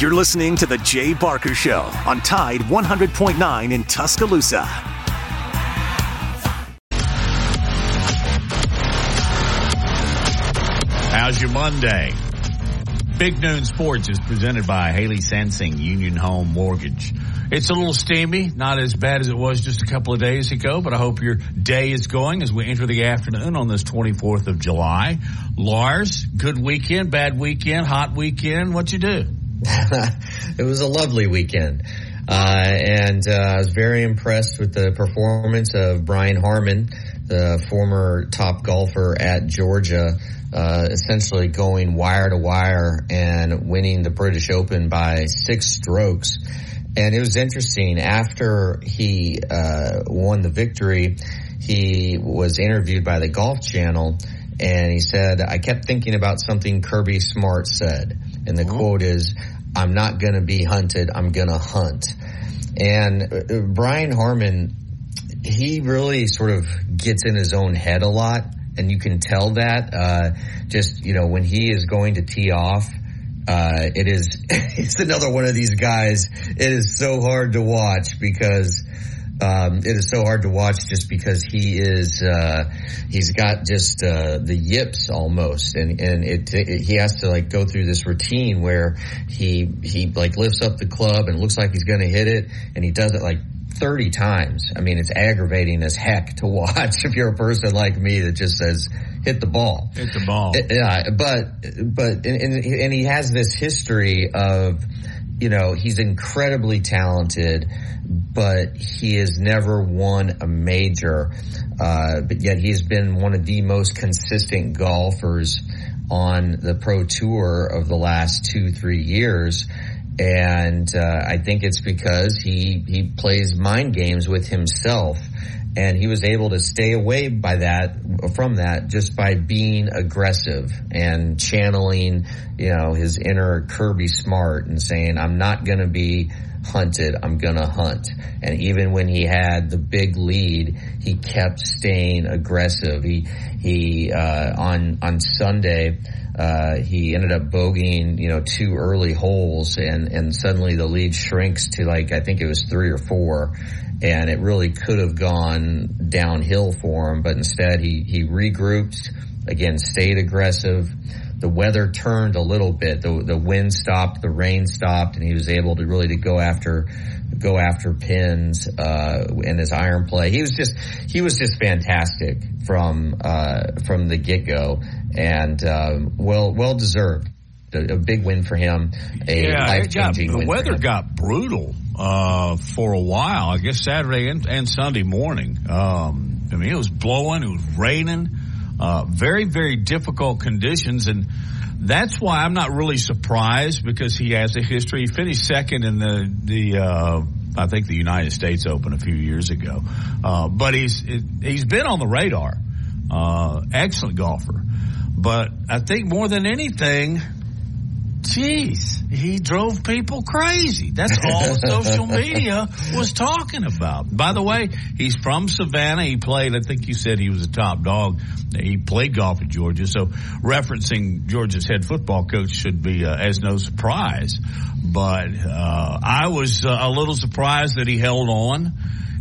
You're listening to The Jay Barker Show on Tide 100.9 in Tuscaloosa. How's your Monday? Big Noon Sports is presented by Haley Sansing Union Home Mortgage. It's a little steamy, not as bad as it was just a couple of days ago, but I hope your day is going as we enter the afternoon on this 24th of July. Lars, good weekend, bad weekend, hot weekend. What you do? it was a lovely weekend. Uh, and uh, I was very impressed with the performance of Brian Harman, the former top golfer at Georgia, uh, essentially going wire to wire and winning the British Open by six strokes. And it was interesting. After he uh, won the victory, he was interviewed by the Golf Channel, and he said, "I kept thinking about something Kirby Smart said." And the quote is, I'm not going to be hunted. I'm going to hunt. And uh, Brian Harman, he really sort of gets in his own head a lot. And you can tell that, uh, just, you know, when he is going to tee off, uh, it is, it's another one of these guys. It is so hard to watch because, um, it is so hard to watch just because he is uh, he's got just uh, the yips almost, and and it, it, he has to like go through this routine where he he like lifts up the club and looks like he's going to hit it, and he does it like 30 times. I mean, it's aggravating as heck to watch if you're a person like me that just says, hit the ball. Hit the ball. Yeah, but, but, and, and he has this history of, you know, he's incredibly talented, but he has never won a major. Uh, but yet he's been one of the most consistent golfers on the pro tour of the last two, three years. And, uh, I think it's because he, he plays mind games with himself and he was able to stay away by that from that just by being aggressive and channeling you know his inner Kirby Smart and saying I'm not going to be hunted I'm going to hunt. And even when he had the big lead he kept staying aggressive. He he uh, on on Sunday uh, he ended up bogeying, you know, two early holes and, and suddenly the lead shrinks to like, I think it was three or four and it really could have gone downhill for him, but instead he, he regrouped, again, stayed aggressive. The weather turned a little bit. The, the wind stopped, the rain stopped, and he was able to really to go after, go after pins, uh, in his iron play. He was just, he was just fantastic from, uh, from the get go and, um, well, well deserved. A, a, big win for him. A yeah, life changing The weather got brutal uh, for a while. I guess Saturday and, and Sunday morning. Um, I mean, it was blowing, it was raining, uh, very, very difficult conditions, and that's why I'm not really surprised because he has a history. He finished second in the the. Uh, I think the United States Open a few years ago, uh, but he's he's been on the radar. Uh, excellent golfer, but I think more than anything, Jeez, he drove people crazy. That's all social media was talking about. By the way, he's from Savannah. He played, I think you said he was a top dog. He played golf at Georgia. So referencing Georgia's head football coach should be uh, as no surprise. But uh, I was uh, a little surprised that he held on.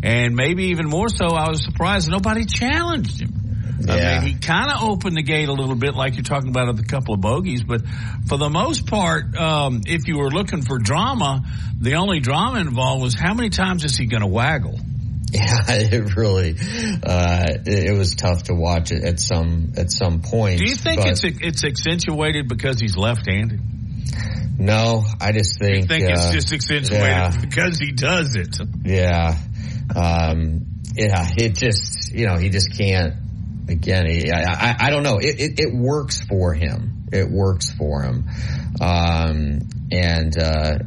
And maybe even more so, I was surprised nobody challenged him. Yeah. I mean, he kind of opened the gate a little bit, like you're talking about with a couple of bogeys. But for the most part, um, if you were looking for drama, the only drama involved was how many times is he going to waggle? Yeah, it really uh, it, was tough to watch it at some at some point. Do you think it's it's accentuated because he's left-handed? No, I just think you think uh, it's just accentuated yeah. because he does it. Yeah, um, yeah, it just you know he just can't again, I, I, I don't know. It, it, it, works for him. It works for him. Um, and, uh,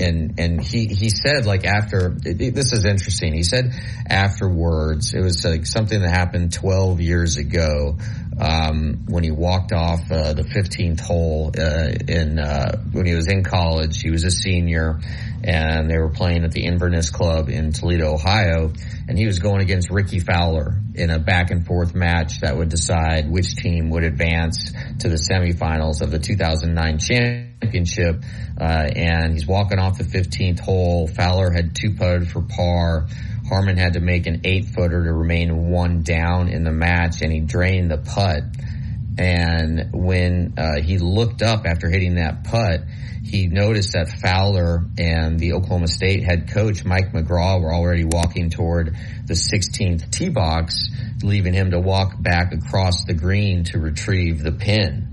and, and he, he said like after, it, this is interesting. He said afterwards, it was like something that happened 12 years ago. Um, when he walked off uh, the 15th hole uh, in uh, when he was in college. He was a senior, and they were playing at the Inverness Club in Toledo, Ohio, and he was going against Rickie Fowler in a back and forth match that would decide which team would advance to the semifinals of the 2009 championship. Uh, and he's walking off the 15th hole. Fowler had two putted for par. Harman had to make an eight footer to remain one down in the match and he drained the putt. And when uh, he looked up after hitting that putt, he noticed that Fowler and the Oklahoma State head coach Mike McGraw were already walking toward the 16th tee box, leaving him to walk back across the green to retrieve the pin.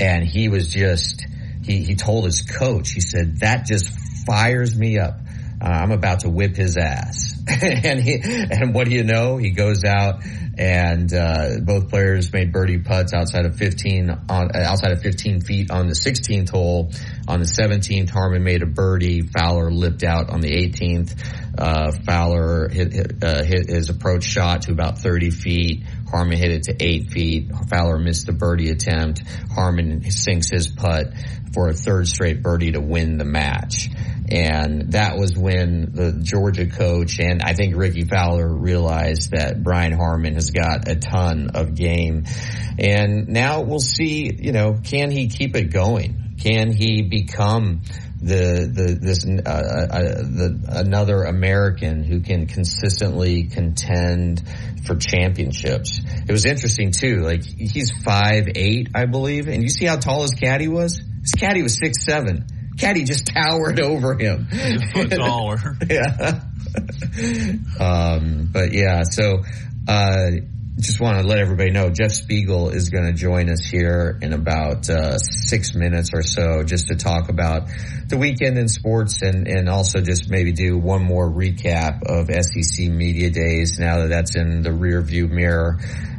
And he was just, he, he told his coach, he said, that just fires me up. Uh, I'm about to whip his ass. and he, and what do you know? He goes out and uh, both players made birdie putts outside of 15 on outside of 15 feet on the 16th hole. On the 17th, Harman made a birdie. Fowler lipped out on the 18th. Uh, Fowler hit, hit, uh, hit his approach shot to about 30 feet. Harman hit it to eight feet. Fowler missed the birdie attempt. Harman sinks his putt for a third straight birdie to win the match. And that was when the Georgia coach and I think Rickie Fowler realized that Brian Harman has got a ton of game. And now we'll see, you know, can he keep it going? Can he become the the this uh, uh, the another American who can consistently contend for championships. It was interesting too. Like he's five eight, I believe, and you see how tall his caddy was. His caddy was six seven. Caddy just towered over him. Just taller. yeah. um, but yeah, so uh, just want to let everybody know Jeff Spiegel is going to join us here in about uh, six minutes or so just to talk about the weekend in sports and, and also just maybe do one more recap of SEC Media Days now that that's in the rear view mirror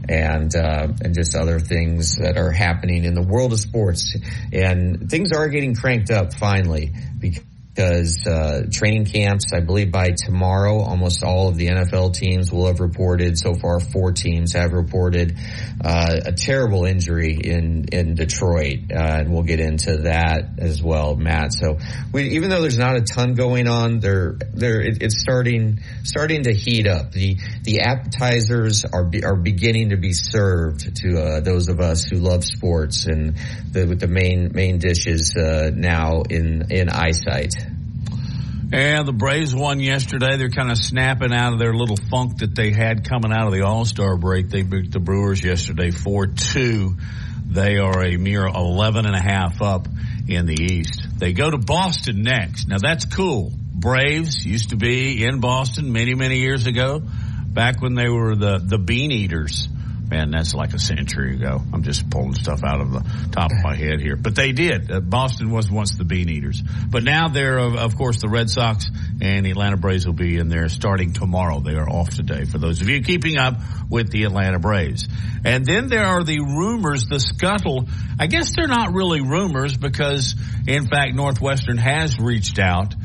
and uh, and just other things that are happening in the world of sports. And things are getting cranked up finally because because uh, training camps, I believe by tomorrow, almost all of the NFL teams will have reported. So far, four teams have reported uh, a terrible injury in in Detroit, uh, and we'll get into that as well, Matt. So we, even though there's not a ton going on, there there it, it's starting starting to heat up. The the appetizers are be, are beginning to be served to uh, those of us who love sports, and the, with the main main dishes uh, now in in eyesight. And the Braves won yesterday. They're kind of snapping out of their little funk that they had coming out of the All-Star break. They beat the Brewers yesterday 4-2. They are a mere 11 and a half up in the East. They go to Boston next. Now that's cool. Braves used to be in Boston many, many years ago, back when they were the, the Bean Eaters man, that's like a century ago. I'm just pulling stuff out of the top of my head here. But they did. Uh, Boston was once the Bean Eaters. But now they're, uh, of course, the Red Sox and the Atlanta Braves will be in there starting tomorrow. They are off today for those of you keeping up with the Atlanta Braves. And then there are the rumors, the scuttle. I guess they're not really rumors because, in fact, Northwestern has reached out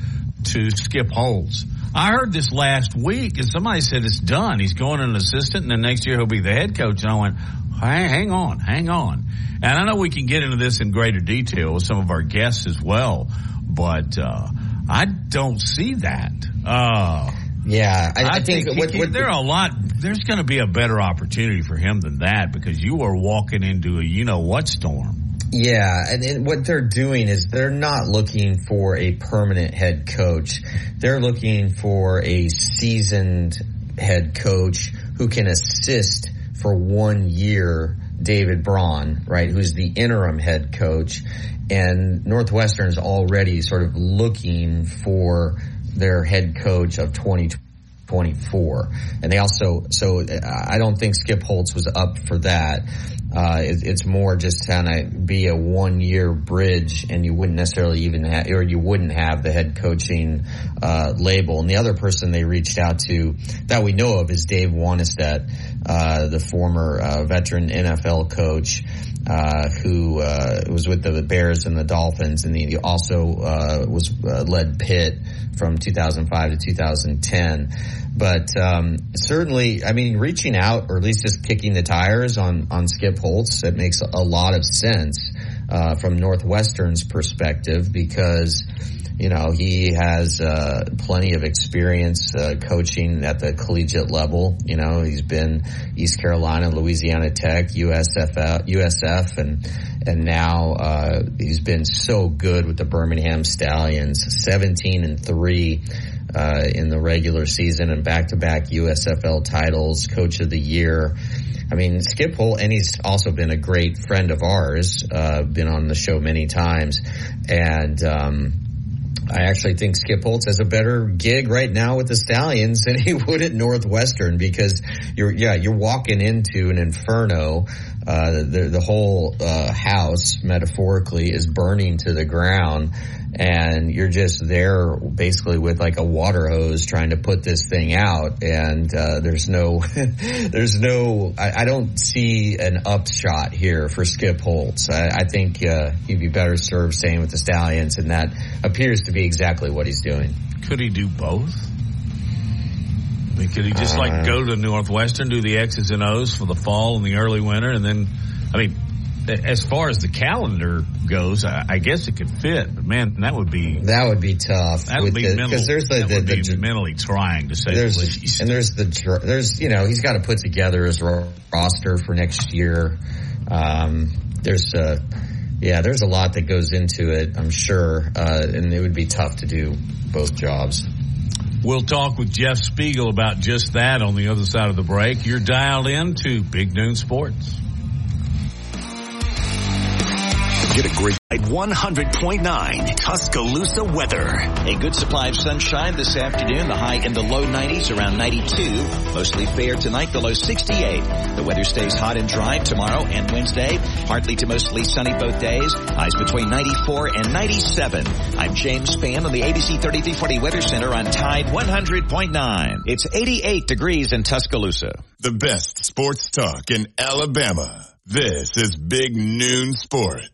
to Skip Holtz I heard this last week, and somebody said it's done. He's going an assistant, and then next year he'll be the head coach. And I went, hang on, hang on. And I know we can get into this in greater detail with some of our guests as well, but uh, I don't see that. Uh, yeah, I, I, I think, think, what, he- what- there are a lot. There's going to be a better opportunity for him than that because you are walking into a you know what storm. Yeah, and, and what they're doing is they're not looking for a permanent head coach. They're looking for a seasoned head coach who can assist for one year David Braun, right, who's the interim head coach. And Northwestern's already sort of looking for their head coach of 2020. 24. And they also, so I don't think Skip Holtz was up for that. Uh, it, it's more just kind of be a one year bridge and you wouldn't necessarily even have, or you wouldn't have the head coaching, uh, label. And the other person they reached out to that we know of is Dave Wannstedt, uh, the former, uh, veteran NFL coach. Uh, who uh, was with the Bears and the Dolphins, and he also uh, was uh, led Pitt from 2005 to 2010. But um, certainly, I mean, reaching out or at least just kicking the tires on on Skip Holtz. it makes a lot of sense uh, from Northwestern's perspective because you know, he has uh, plenty of experience uh, coaching at the collegiate level. You know, he's been East Carolina, Louisiana Tech, USF, USF, and and now uh, he's been so good with the Birmingham Stallions, seventeen and three. Uh, in the regular season and back-to-back USFL titles, coach of the year. I mean, Skip Holt, and he's also been a great friend of ours, uh, been on the show many times. And, um, I actually think Skip Holtz has a better gig right now with the Stallions than he would at Northwestern because you're, yeah, you're walking into an inferno. Uh, the, the whole, uh, house metaphorically is burning to the ground and you're just there basically with like a water hose trying to put this thing out and uh, there's no there's no I, I, don't see an upshot here for Skip Holtz. I, I think uh, he'd be better served staying with the Stallions and that appears to be exactly what he's doing. Could he do both I mean, could he just like uh, go to Northwestern, do the X's and O's for the fall and the early winter, and then, I mean, as far as the calendar goes, I, I, guess it could fit, but man, that would be that would be tough. That would be because there's the, the, the, the, mentally trying to say there's, the least. And there's the there's you know he's got to put together his roster for next year. Um, there's a yeah, there's a lot that goes into it. I'm sure, uh, and it would be tough to do both jobs. We'll talk with Jeff Spiegel about just that on the other side of the break. You're dialed in to Big Noon Sports. Get a great 100.9 Tuscaloosa weather. A good supply of sunshine this afternoon. The high in the low 90s, around 92. Mostly fair tonight, the low 68. The weather stays hot and dry tomorrow and Wednesday. Partly to mostly sunny both days. Highs between 94 and 97. I'm James Spann on the ABC 3340 Weather Center on Tide 100.9. It's 88 degrees in Tuscaloosa. The best sports talk in Alabama. This is Big Noon Sports.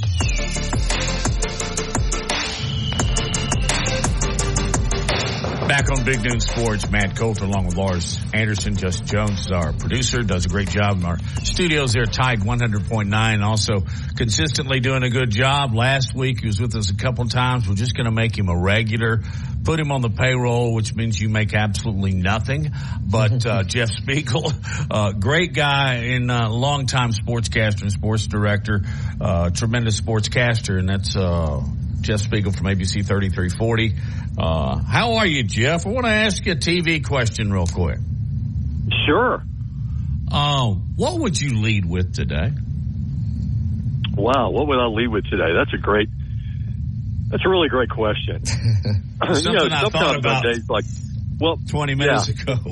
Back on Big Noon Sports, Matt Coulter along with Lars Anderson. Justin Jones is our producer, does a great job in our studios there, Tide 100.9. Also consistently doing a good job. Last week he was with us a couple times. We're just going to make him a regular, put him on the payroll, which means you make absolutely nothing. But, uh, Jeff Spiegel, uh, great guy and, uh, longtime sportscaster and sports director, uh, tremendous sportscaster. And that's, uh, Jeff Spiegel from ABC 3340. Uh, how are you, Jeff? I want to ask you a TV question real quick. Sure. Uh, what would you lead with today? Wow, what would I lead with today? That's a great, that's a really great question. Something you know, I thought about days like, well, 20 minutes yeah. ago.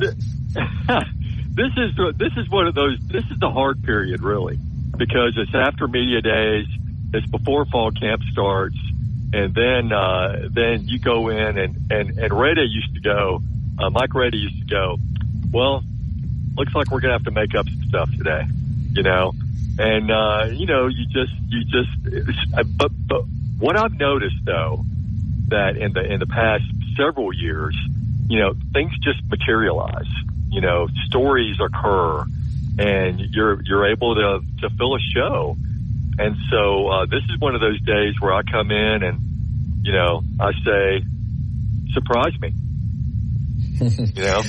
this is, this is one of those, this is the hard period really, because it's after media days, it's before fall camp starts, and then uh, then you go in and and and Raita used to go, uh, Mike Raita used to go. Well, looks like we're gonna have to make up some stuff today, you know, and uh, you know you just you just uh, but but what I've noticed though that in the in the past several years, you know, things just materialize. You know, stories occur, and you're you're able to to fill a show and so uh, this is one of those days where I come in and, you know, I say, surprise me. you know?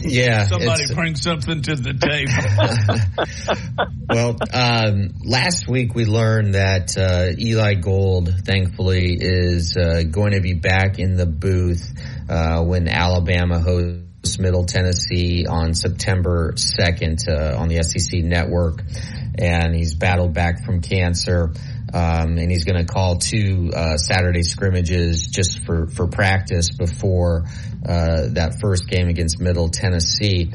yeah. Somebody bring something to the table. well, um, last week we learned that uh, Eli Gold, thankfully, is uh, going to be back in the booth uh, when Alabama hosts Middle Tennessee on September 2nd uh, on the SEC network and he's battled back from cancer. Um, and he's going to call two uh, Saturday scrimmages just for for practice before uh, that first game against Middle Tennessee.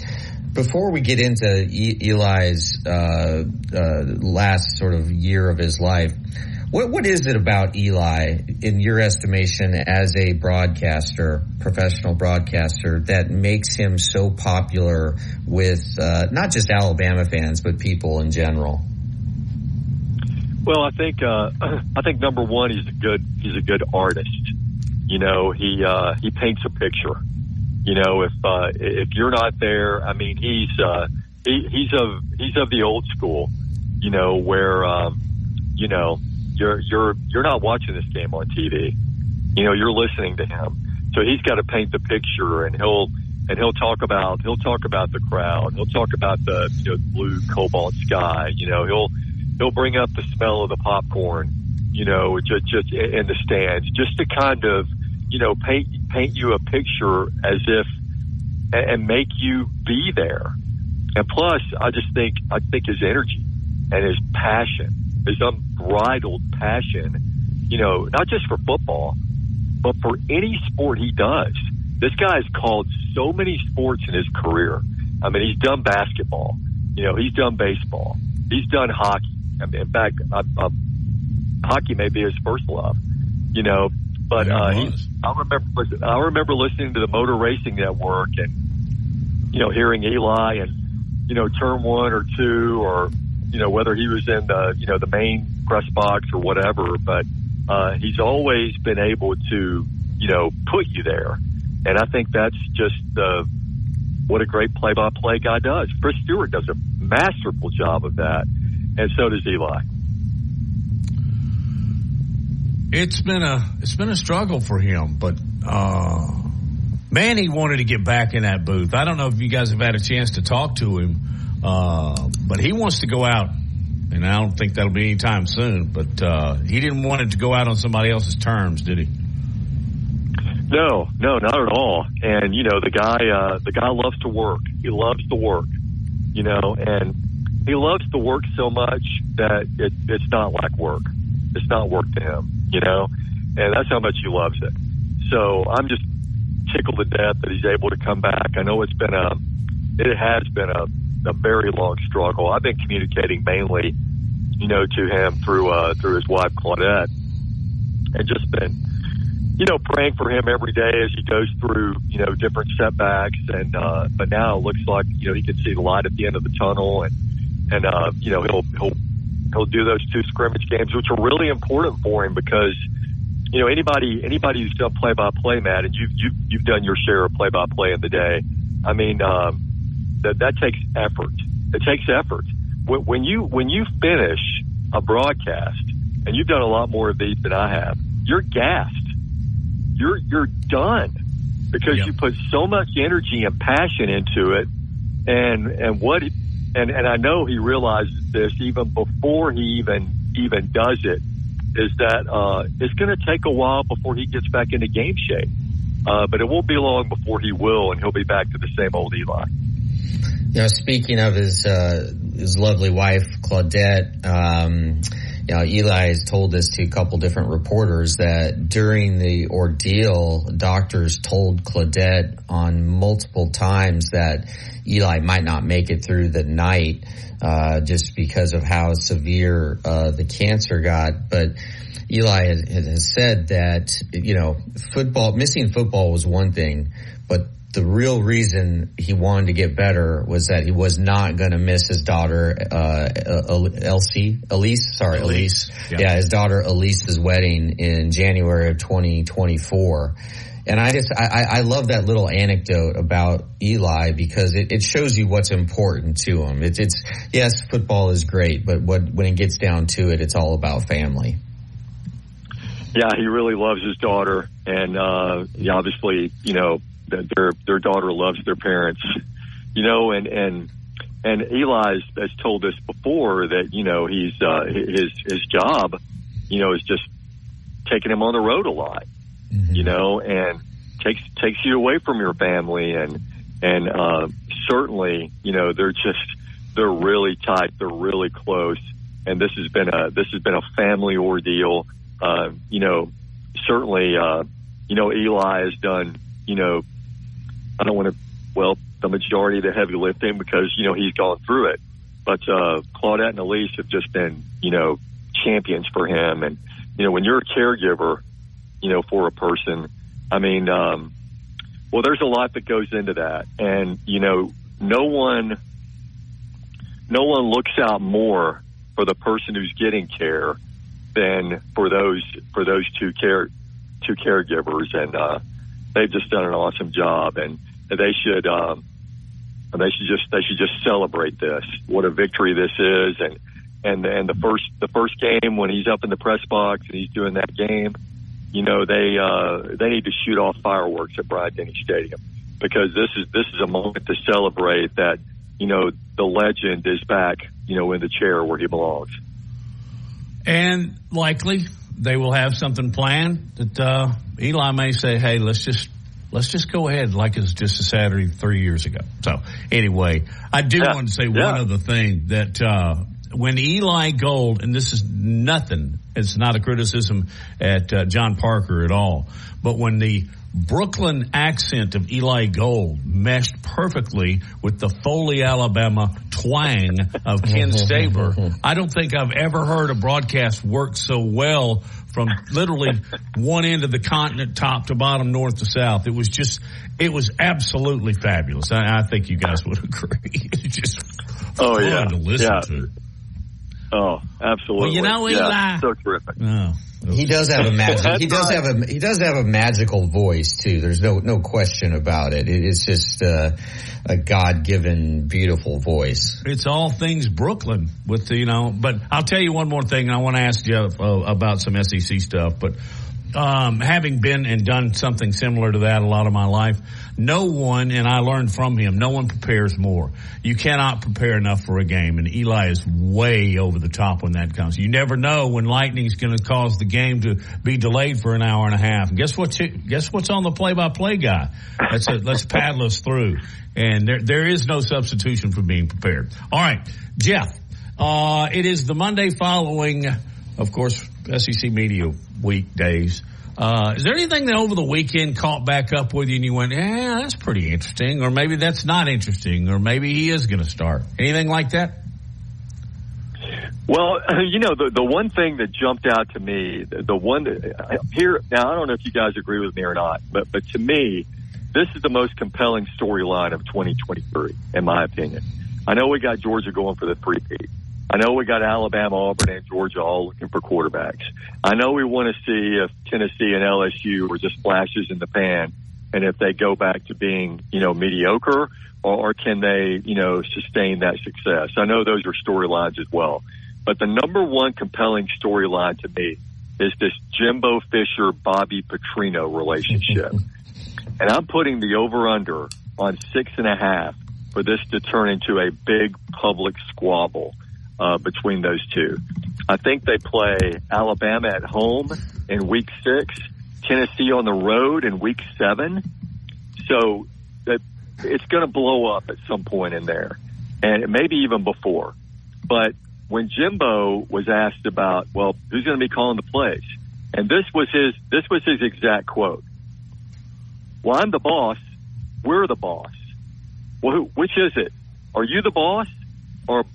Before we get into e- Eli's uh, uh last sort of year of his life, what what is it about Eli, in your estimation, as a broadcaster, professional broadcaster, that makes him so popular with uh, not just Alabama fans but people in general? Well, I think uh, I think number one, he's a good he's a good artist. You know, he uh, he paints a picture. You know, if uh, if you're not there, I mean, he's uh, he, he's of he's of the old school, you know, where um, you know you're you're you're not watching this game on TV. You know, you're listening to him. So he's got to paint the picture, and he'll and he'll talk about he'll talk about the crowd. He'll talk about the you know blue cobalt sky. You know, he'll he'll bring up the smell of the popcorn. You know, just just in the stands, just to kind of you know paint paint you a picture as if and, and make you be there. And plus, I just think I think his energy and his passion, his unbridled passion, you know, not just for football, but for any sport he does. This guy's called so many sports in his career. I mean, he's done basketball. You know, he's done baseball. He's done hockey. I mean, in fact, I, I, hockey may be his first love. You know, but Yeah, uh, he. I remember listen, I remember listening to the Motor Racing Network and you know hearing Eli and you know turn one or two or you know whether he was in the you know the main press box or whatever, but uh, he's always been able to you know put you there, and I think that's just uh, what a great play-by-play guy does. Chris Stewart does a masterful job of that, and so does Eli. It's been a it's been a struggle for him, but uh, man, he wanted to get back in that booth. I don't know if you guys have had a chance to talk to him, uh, but he wants to go out, and I don't think that'll be anytime soon. But uh, he didn't want it to go out on somebody else's terms, did he? No, no, not at all. And you know, the guy, uh, the guy loves to work. He loves to work. You know, and he loves to work so much that it, it's not like work. It's not work to him. You know, and that's how much he loves it. So I'm just tickled to death that he's able to come back. I know it's been a, it has been a, a very long struggle. I've been communicating mainly, you know, to him through uh, through his wife Claudette, and just been you know, praying for him every day as he goes through, you know, different setbacks. And, uh, but now it looks like, you know, he can see the light at the end of the tunnel and, and, uh, you know, he'll, he'll, he'll do those two scrimmage games, which are really important for him because, you know, anybody, anybody who's done play by play, Matt, and you've, you've, you've done your share of play by play in the day. I mean, um, that, that takes effort. It takes effort. When, when you, when you finish a broadcast and you've done a lot more of these than I have, you're gassed you're you're done because Yep. you put so much energy and passion into it and and what and and I know he realizes this even before he even even does it is that uh it's going to take a while before he gets back into game shape uh but it won't be long before he will and he'll be back to the same old Eli You know, speaking of his uh, his lovely wife Claudette, um, you know, Eli has told this to a couple different reporters that during the ordeal, doctors told Claudette on multiple times that Eli might not make it through the night uh, just because of how severe uh, the cancer got, but. Eli has, said that you know football missing football was one thing, the real reason he wanted to get better was that he was not going to miss his daughter uh, Elsie Elise sorry Elise, Elise, yeah. yeah. his daughter Elise's wedding in January of 2024. And I just I, I I love that little anecdote about Eli because it, it shows you what's important to him. It's it's yes, football is great, but what when it gets down to it, it's all about family. yeah he really loves his daughter and uh yeah, obviously you know that their their daughter loves their parents you know and and and Eli has, told us before that you know he's uh his his job you know is just taking him on the road a lot you know and takes takes you away from your family and and uh certainly you know they're just they're really tight they're really close and this has been a this has been a family ordeal. Uh you know certainly uh you know Eli has done you know I don't want to well the majority of the heavy lifting because you know he's gone through it. But uh Claudette and Elise have just been you know champions for him. And you know when you're a caregiver you know for a person I mean um well there's a lot that goes into that. And you know no one no one looks out more for the person who's getting care than for those for those two care two caregivers. And uh they've just done an awesome job and they should um they should just they should just celebrate this. What a victory this is, and and and the first the first game when he's up in the press box and he's doing that game, you know they uh, they need to shoot off fireworks at Bryant Denny Stadium because this is this is a moment to celebrate that you know the legend is back you know in the chair where he belongs. And likely they will have something planned that uh, Eli may say, "Hey, let's just let's just go ahead like it's just a Saturday three years ago." So anyway, I do Yeah. want to say Yeah. one other thing that uh, when Eli Gold, and this is nothing, it's not a criticism at uh, John Parker at all, but when the Brooklyn accent of Eli Gold meshed perfectly with the Foley, Alabama twang of Ken Stabler. I don't think I've ever heard a broadcast work so well from literally one end of the continent, top to bottom, north to south. It was just, it was absolutely fabulous. I, I think you guys would agree. It's just Oh, fun yeah. to listen Yeah. to. Oh, absolutely. Well, you know, yeah, so terrific. Oh. He does have a magic. He does have a he does have a magical voice too. There's no no question about it. it it's just uh, a God given beautiful voice. It's all things Brooklyn with the, you know, but I'll tell you one more thing. And I want to ask you uh, about some SEC stuff, but um, having been and done something similar to that a lot of my life, no one, and I learned from him, no one prepares more. You cannot prepare enough for a game, and Eli is way over the top when that comes. You never know when lightning's going to cause the game to be delayed for an hour and a half. And guess what? Guess what's on the play-by-play guy? Let's let's paddle us through. And there there is no substitution for being prepared. All right, Jeff. Uh, it is the Monday following, of course, SEC Media Week days. Uh, is there anything that over the weekend caught back up with you and you went, yeah, that's pretty interesting, or maybe that's not interesting, or maybe he is going to start? Anything like that? Well, you know, the the one thing that jumped out to me, the, the one that, here now, I don't know if you guys agree with me or not, but but to me, this is the most compelling storyline of 2023, in my opinion. I know we got Georgia going for the three-peat. I know we got Alabama, Auburn, and Georgia all looking for quarterbacks. I know we want to see if Tennessee and LSU were just flashes in the pan, and if they go back to being, you know, mediocre, or, or can they, you know, sustain that success? I know those are storylines as well. But the number one compelling storyline to me is this Jimbo Fisher Bobby Petrino relationship. and I'm putting the over under on six and a half for this to turn into a big public squabble uh, between those two. I think they play Alabama at home in week six, Tennessee on the road in week seven. So that it's going to blow up at some point in there, and maybe even before. But when Jimbo was asked about, well, who's going to be calling the plays, and this was his this was his exact quote. Well, I'm the boss. We're the boss. Well, who, which is it? Are you the boss, or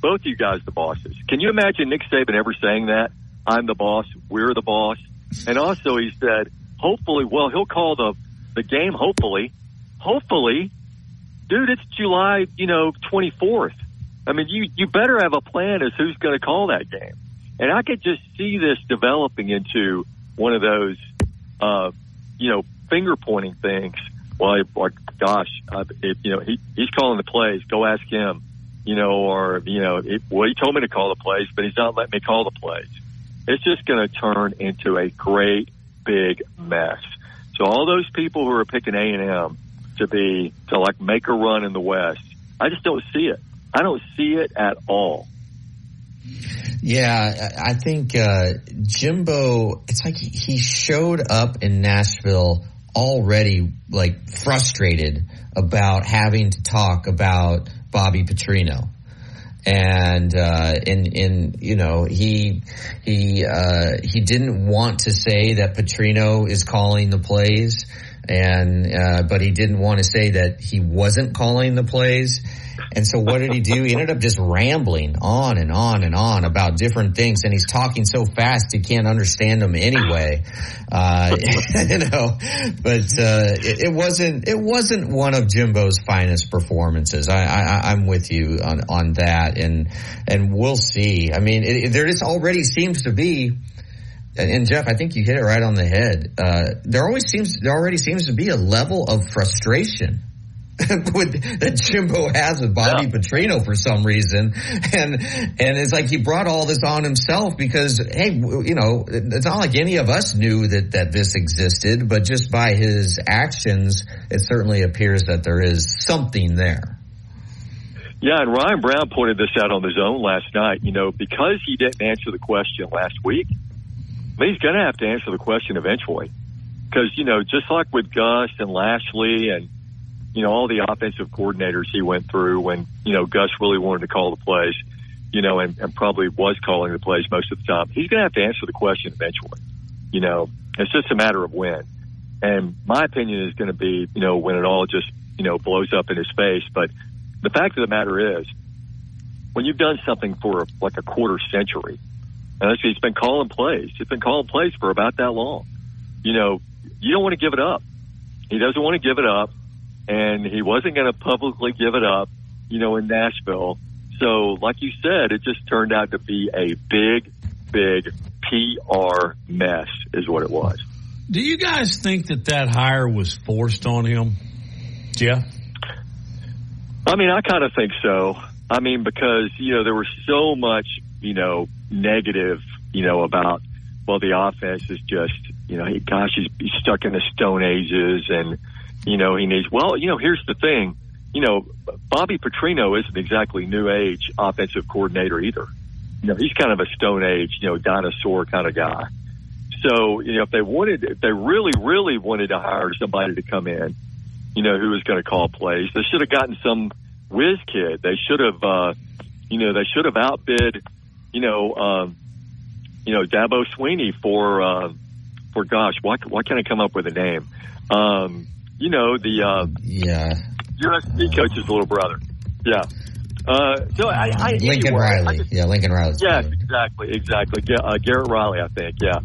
both you guys the bosses? Can you imagine Nick Saban ever saying that? I'm the boss. We're the boss. And also, he said, hopefully, well, he'll call the the game. Hopefully, hopefully, dude, it's July, you know, 24th. I mean, you you better have a plan as who's going to call that game. And I could just see this developing into one of those, uh, you know, finger pointing things. Well, like, gosh, uh, if, you know, he, he's calling the plays. Go ask him. You know, or you know, it, well, he told me to call the plays, but he's not letting me call the plays. It's just going to turn into a great big mess. So all those people who are picking A and M to be to like make a run in the West, I just don't see it. I don't see it at all. Yeah, I think uh, Jimbo. It's like he showed up in Nashville already like frustrated about having to talk about Bobby Petrino. And uh, and and you know he he uh, he didn't want to say that Petrino is calling the plays, and uh, but he didn't want to say that he wasn't calling the plays. And so what did he do? He ended up just rambling on and on and on about different things. And he's talking so fast you can't understand him anyway. Uh, you know, but, uh, it, it wasn't, it wasn't one of Jimbo's finest performances. I, I, I'm with you on, on that. And, and we'll see. I mean, it- there just already seems to be, and Jeff, I think you hit it right on the head. Uh, there always seems, there already seems to be a level of frustration with, that Jimbo has with Bobby yeah. Petrino for some reason, and and it's like he brought all this on himself because hey, you know, it's not like any of us knew that that this existed, but just by his actions, it certainly appears that there is something there. Yeah, and Ryan Brown pointed this out on the zone last night. You know, because he didn't answer the question last week, Mean, he's going to have to answer the question eventually. Because, you know, just like with Gus and Lashlee and, you know, all the offensive coordinators he went through when, you know, Gus really wanted to call the plays, you know, and, and probably was calling the plays most of the time, he's going to have to answer the question eventually. You know, it's just a matter of when. And my opinion is going to be, you know, when it all just, you know, blows up in his face. But the fact of the matter is, when you've done something for like a quarter century, and he's been calling plays, he's been calling plays for about that long. You know, you don't want to give it up. He doesn't want to give it up, and he wasn't going to publicly give it up. You know, in Nashville. So, like you said, it just turned out to be a big, big PR mess, is what it was. Do you guys think that that hire was forced on him? Yeah. I mean, I kind of think so. I mean, because, you know, there was so much, you know, negative, you know, about, well, the offense is just, you know, he, gosh, he's, he's stuck in the Stone Ages and, you know, he needs, well, you know, here's the thing, you know, Bobby Petrino isn't exactly new age offensive coordinator either. You know, he's kind of a Stone Age, you know, dinosaur kind of guy. So, you know, if they wanted, if they really, really wanted to hire somebody to come in, you know, who was going to call plays, they should have gotten some whiz kid. They should have, uh, you know, they should have outbid, you know, um, you know, Dabo Swinney for, uh, for gosh, why, why can't I come up with a name? Um, you know, the, uh, yeah, USC coach's little brother. Yeah. Uh, so I, I Lincoln anyway, Riley. I just, yeah, Lincoln Riley. Yes, exactly, exactly. Uh, Garrett Riley, I think. Yeah.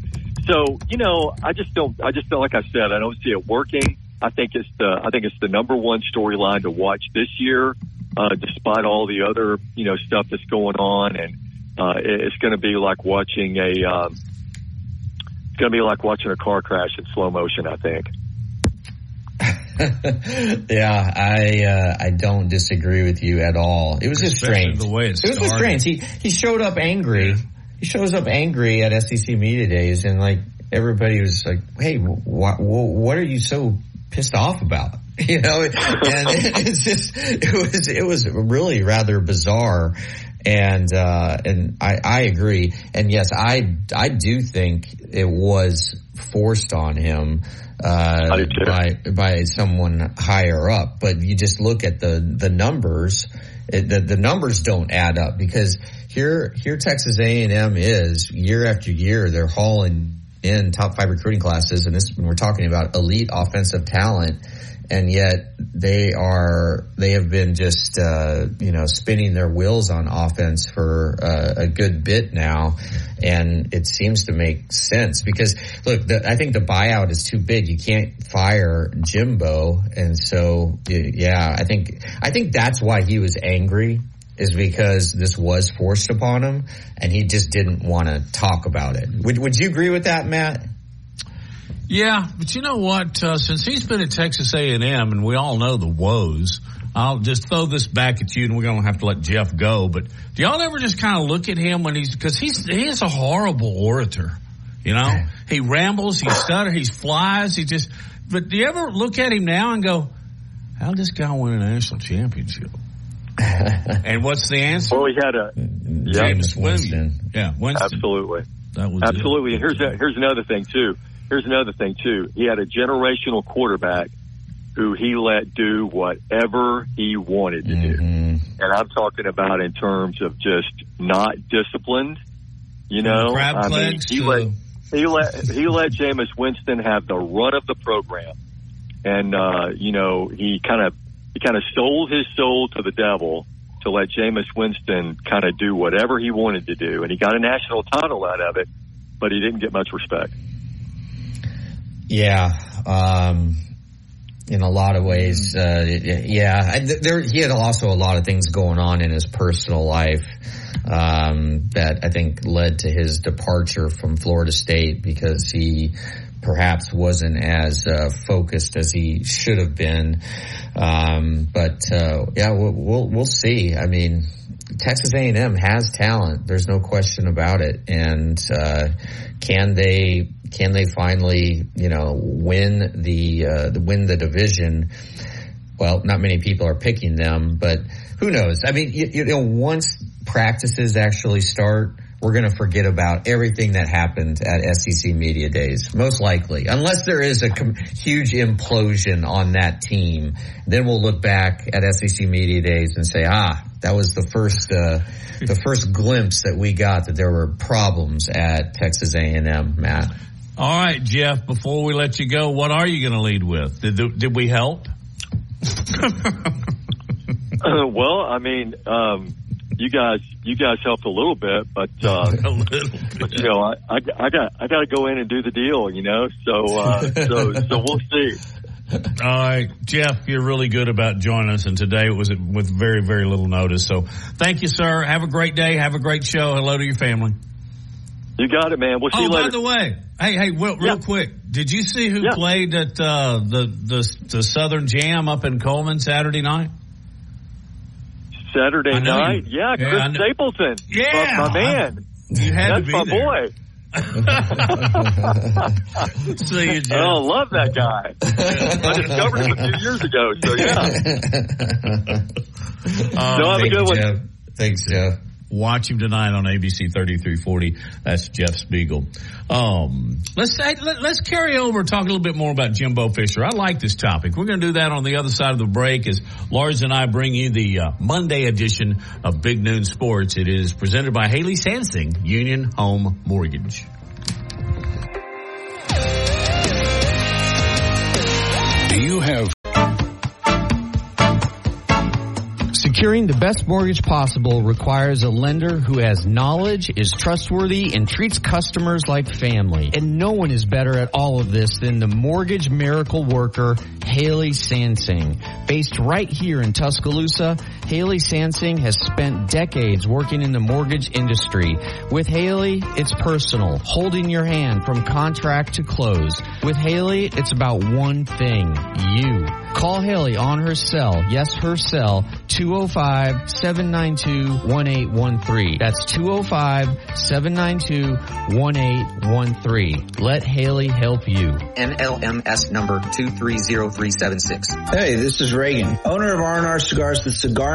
So you know, I just don't. I just feel like I said, I don't see it working. I think it's the. I think it's the number one storyline to watch this year uh, despite all the other you know stuff that's going on, and uh, it's going to be like watching a um, it's going to be like watching a car crash in slow motion. I think. yeah, I uh, I don't disagree with you at all. It was just strange. The way it, it was just strange. He he showed up angry. He shows up angry at SEC media days, and like everybody was like, "Hey, wh- wh- what are you so pissed off about?" you know, and it's just, it was, it was really rather bizarre. And, uh, and I, I agree. And yes, I, I do think it was forced on him, uh, by, by someone higher up. But you just look at the, the numbers, it, the, the numbers don't add up because here, here Texas A&M is year after year, they're hauling in top five recruiting classes. And this, when we're talking about elite offensive talent, and yet they are they have been just uh, you know spinning their wheels on offense for uh, a good bit now, and it seems to make sense because look, the, I think the buyout is too big. You can't fire Jimbo, and so yeah, I think I think that's why he was angry is because this was forced upon him, and he just didn't want to talk about it. Would Would you agree with that, Matt? Yeah, but you know what? Uh, since he's been at Texas A&M, and we all know the woes, I'll just throw this back at you, and we're going to have to let Jeff go. But do y'all ever just kind of look at him when he's because he's he is a horrible orator. You know, he rambles, he stutters, he flies, he just. But do you ever look at him now and go, "How this guy win a national championship?" and what's the answer? Well, he had a Jameis Winston. Yeah, Winston. Absolutely. That was absolutely. It. And here's a, here's another thing too here's another thing too. He had a generational quarterback who he let do whatever he wanted to mm-hmm. do. And I'm talking about in terms of just not disciplined. You know, crab I mean, he let he let he let Jameis Winston have the run of the program, and uh, you know he kind of he kind of sold his soul to the devil to let Jameis Winston kind of do whatever he wanted to do, and he got a national title out of it, but he didn't get much respect. Yeah. Um, in a lot of ways, uh, yeah. There, he had also a lot of things going on in his personal life um, that I think led to his departure from Florida State because he perhaps wasn't as uh, focused as he should have been. Um, but uh, yeah, we'll, we'll, we'll see. I mean, Texas A&M has talent. There's no question about it. And uh, can they can they finally you know win the uh, win the division? Well, not many people are picking them, but who knows? I mean, you, you know, once practices actually start we're going to forget about everything that happened at SEC Media Days, most likely, unless there is a com- huge implosion on that team. Then we'll look back at SEC Media Days and say, ah, that was the first, uh, the first glimpse that we got that there were problems at Texas A&M, Matt. All right, Jeff, before we let you go, what are you going to lead with? Did, did we help? uh, well, I mean, um, you guys you guys helped a little bit, but uh, but you know I, I, I got I got to go in and do the deal, you know. So uh, so so we'll see. All right, Jeff, you're really good about joining us, and today it was with very very little notice. So thank you, sir. Have a great day. Have a great show. Hello to your family. You got it, man. We'll see oh, you later. by the way, hey, hey, real, real yeah. quick, did you see who yeah. played at uh, the the the Southern Jam up in Cullman Saturday night? Saturday night. You, yeah, yeah, Chris Stapleton. Yeah, my, my man. You had That's to be my there. boy. See you, Jeff. Oh, love that guy. I discovered him a few years ago. So yeah. um, no, have a good one. Jeff. Thanks, Jeff. Watch him tonight on ABC 3340. That's Jeff Spiegel. Um, let's let, us carry over talk a little bit more about Jimbo Fisher. I like this topic. We're going to do that on the other side of the break as Lars and I bring you the uh, Monday edition of Big Noon Sports. It is presented by Haley Sansing, Union Home Mortgage. Do you have Securing the best mortgage possible requires a lender who has knowledge, is trustworthy, and treats customers like family. And no one is better at all of this than the mortgage miracle worker, Haley Sansing. Based right here in Tuscaloosa, Haley Sansing has spent decades working in the mortgage industry. With Haley, it's personal, holding your hand from contract to close. With Haley, it's about one thing, you. Call Haley on her cell, yes, her cell, 205-792-1813. That's 205-792-1813. Let Haley help you. NMLS number 230376. Hey, this is Reagan, owner of R&R Cigars, the Cigar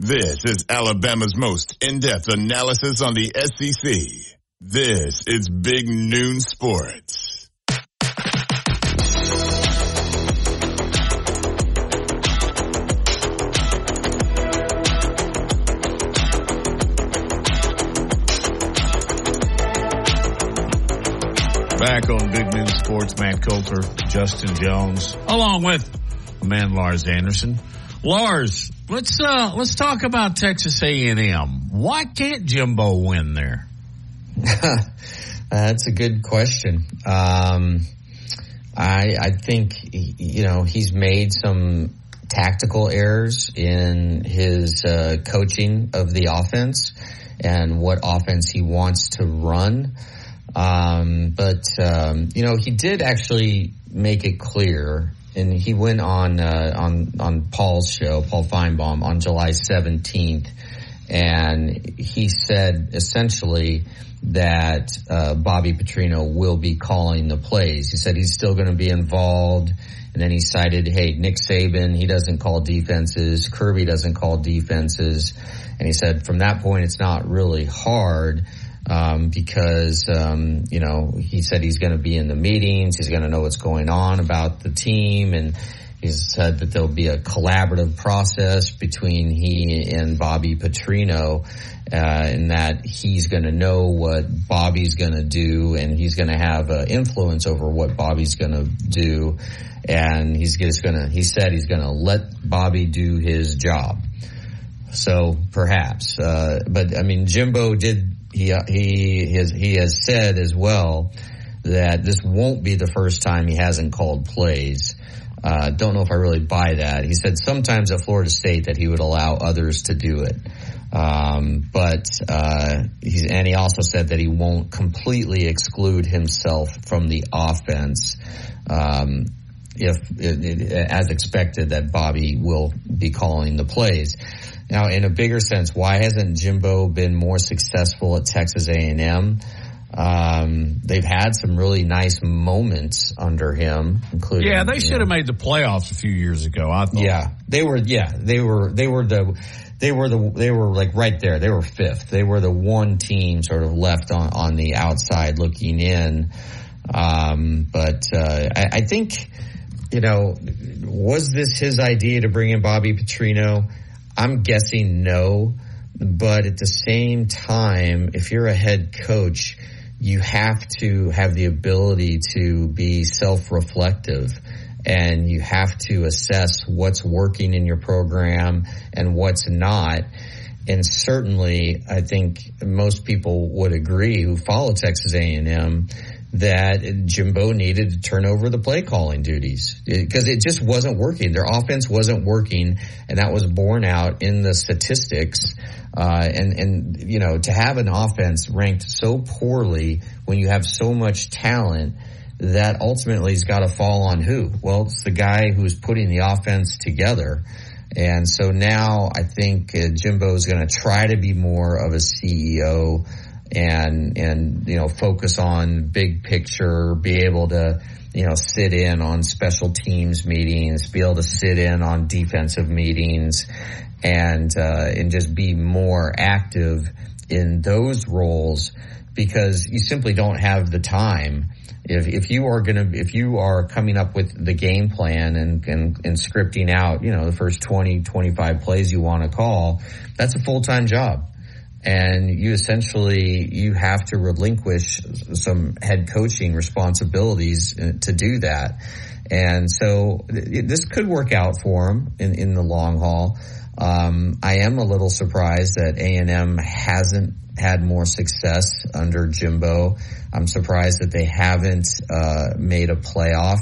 this is Alabama's most in-depth analysis on the SEC. This is Big Noon Sports. Back on Big Noon Sports, Matt Coulter, Justin Jones, along with man Lars Anderson. Lars, let's uh let's talk about Texas A&M. Why can't Jimbo win there? That's a good question. Um, I I think you know he's made some tactical errors in his uh, coaching of the offense and what offense he wants to run. Um, but um, you know, he did actually make it clear, and he went on uh, on on Paul's show, Paul Finebaum, on July seventeenth, and he said essentially that uh, Bobby Petrino will be calling the plays. He said he's still going to be involved. And then he cited, hey, Nick Saban, he doesn't call defenses. Kirby doesn't call defenses. And he said from that point, it's not really hard um, because um, you know he said he's going to be in the meetings, he's going to know what's going on about the team, and he said that there'll be a collaborative process between he and Bobby Petrino, uh, and that he's going to know what Bobby's going to do, and he's going to have uh, influence over what Bobby's going to do, and he's just going to. He said he's going to let Bobby do his job. So perhaps, uh, but I mean, Jimbo did. He he has he has said as well that this won't be the first time he hasn't called plays. Uh, don't know if I really buy that. He said sometimes at Florida State that he would allow others to do it. Um, but uh, he's, and he also said that he won't completely exclude himself from the offense um, if, as expected, that Bobby will be calling the plays. Now, in a bigger sense, why hasn't Jimbo been more successful at Texas A&M? Um, they've had some really nice moments under him, including. Yeah, they should have made the playoffs a few years ago. I thought. Yeah, they were. Yeah, they were. They were the. They were the. They were like right there. They were fifth. They were the one team sort of left on on the outside looking in. Um, but uh, I, I think, you know, was this his idea to bring in Bobby Petrino? I'm guessing no. But at the same time, if you're a head coach, you have to have the ability to be self-reflective and you have to assess what's working in your program and what's not. And certainly, I think most people would agree who follow Texas A&M that Jimbo needed to turn over the play calling duties because it just wasn't working. Their offense wasn't working, and that was borne out in the statistics. Uh, and and you know to have an offense ranked so poorly when you have so much talent that ultimately has got to fall on who? Well, it's the guy who's putting the offense together. And so now I think uh, Jimbo is going to try to be more of a CEO and and you know focus on big picture, be able to you know sit in on special teams meetings, be able to sit in on defensive meetings, and uh, and just be more active in those roles because you simply don't have the time. If, if you are gonna, if you are coming up with the game plan and, and, and scripting out, you know, the first 20, 25 plays you want to call, that's a full-time job and you essentially you have to relinquish some head coaching responsibilities to do that. And so this could work out for him in, in the long haul. Um, I am a little surprised that A and M hasn't had more success under Jimbo. I'm surprised that they haven't uh, made a playoff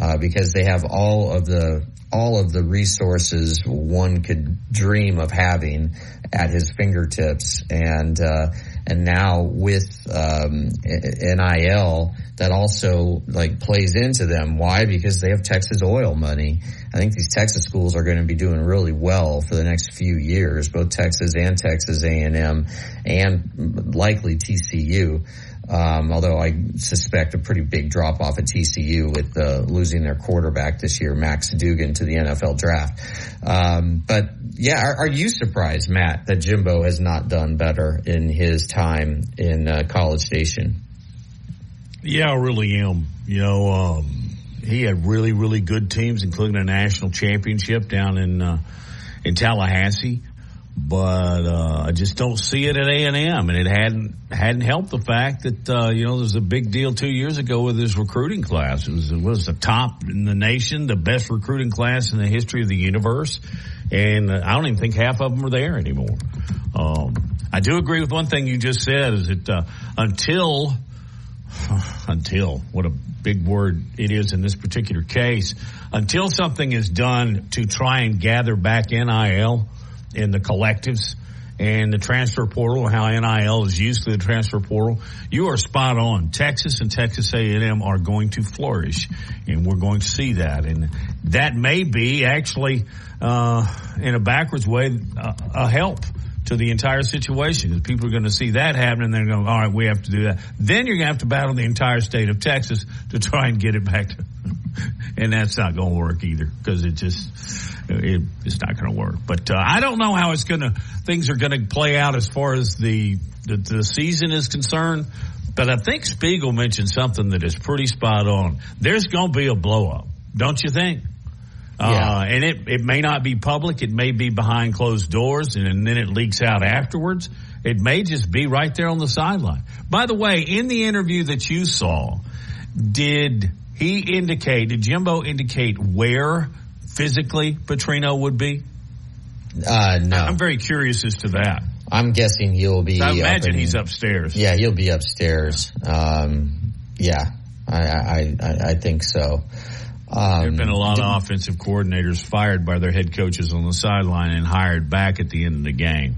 uh, because they have all of the all of the resources one could dream of having at his fingertips. And uh, and now with um, NIL that also like plays into them. Why? Because they have Texas oil money. I think these Texas schools are going to be doing really well for the next few years both Texas and Texas A&M and likely TCU um, although I suspect a pretty big drop off at TCU with uh, losing their quarterback this year, Max Duggan, to the NFL draft. Um, but yeah, are, are, you surprised, Matt, that Jimbo has not done better in his time in uh, College Station? Yeah, I really am. You know, um, he had really, really good teams, including a national championship down in uh, in Tallahassee but uh, I just don't see it at A and M, and it hadn't hadn't helped the fact that uh, you know there was a big deal two years ago with his recruiting class. It was, it was the top in the nation, the best recruiting class in the history of the universe, and I don't even think half of them are there anymore. Um, I do agree with one thing you just said is that uh, until until what a big word it is in this particular case, until something is done to try and gather back NIL in the collectives and the transfer portal how NIL is used through the transfer portal, you are spot on. Texas and Texas A&M are going to flourish, and we're going to see that. And that may be actually, uh, in a backwards way, a, a help to the entire situation. Because people are going to see that happen and they're going, all right, we have to do that. Then you're going to have to battle the entire state of Texas to try and get it back to, and that's not going to work either because it just, it, it's not going to work. But uh, I don't know how it's going to things are going to play out as far as the, the the season is concerned. But I think Spiegel mentioned something that is pretty spot on. There's going to be a blow up, don't you think? Uh, and it, it may not be public. It may be behind closed doors and, and then it leaks out afterwards. It may just be right there on the sideline. By the way, in the interview that you saw, did he indicate, did Jimbo indicate where physically Petrino would be? Uh, no. I'm very curious as to that. I'm guessing he'll be. I imagine in, he's upstairs. Yeah, he'll be upstairs. Um, yeah, I, I, I, I think so. Um, there have been a lot of offensive coordinators fired by their head coaches on the sideline and hired back at the end of the game.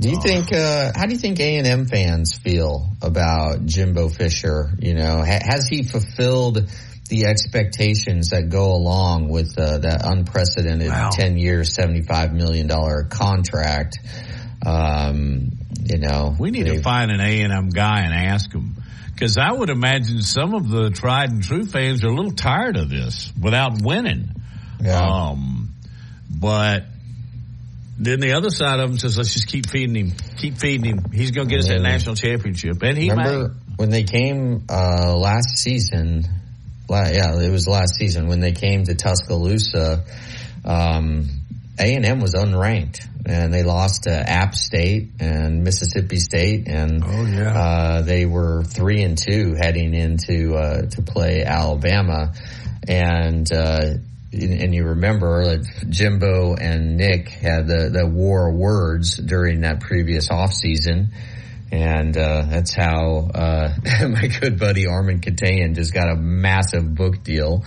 Do you think? Uh, how do you think A and M fans feel about Jimbo Fisher? You know, ha- has he fulfilled the expectations that go along with uh, that unprecedented wow. 10 year, seventy five million dollar contract? Um, you know, we need to find an A and M guy and ask him because I would imagine some of the tried and true fans are a little tired of this without winning. Yeah. Um, but then the other side of them says, let's just keep feeding him, keep feeding him. He's going to get us that national championship, and he remember may. when they came uh, last season. Yeah, it was last season when they came to Tuscaloosa. Um, a and M was unranked, and they lost to App State and Mississippi State, and oh, yeah. uh, they were three and two heading into uh, to play Alabama, and uh, and you remember that Jimbo and Nick had the the war words during that previous off season and uh, that's how uh, my good buddy Armen Keteyian just got a massive book deal.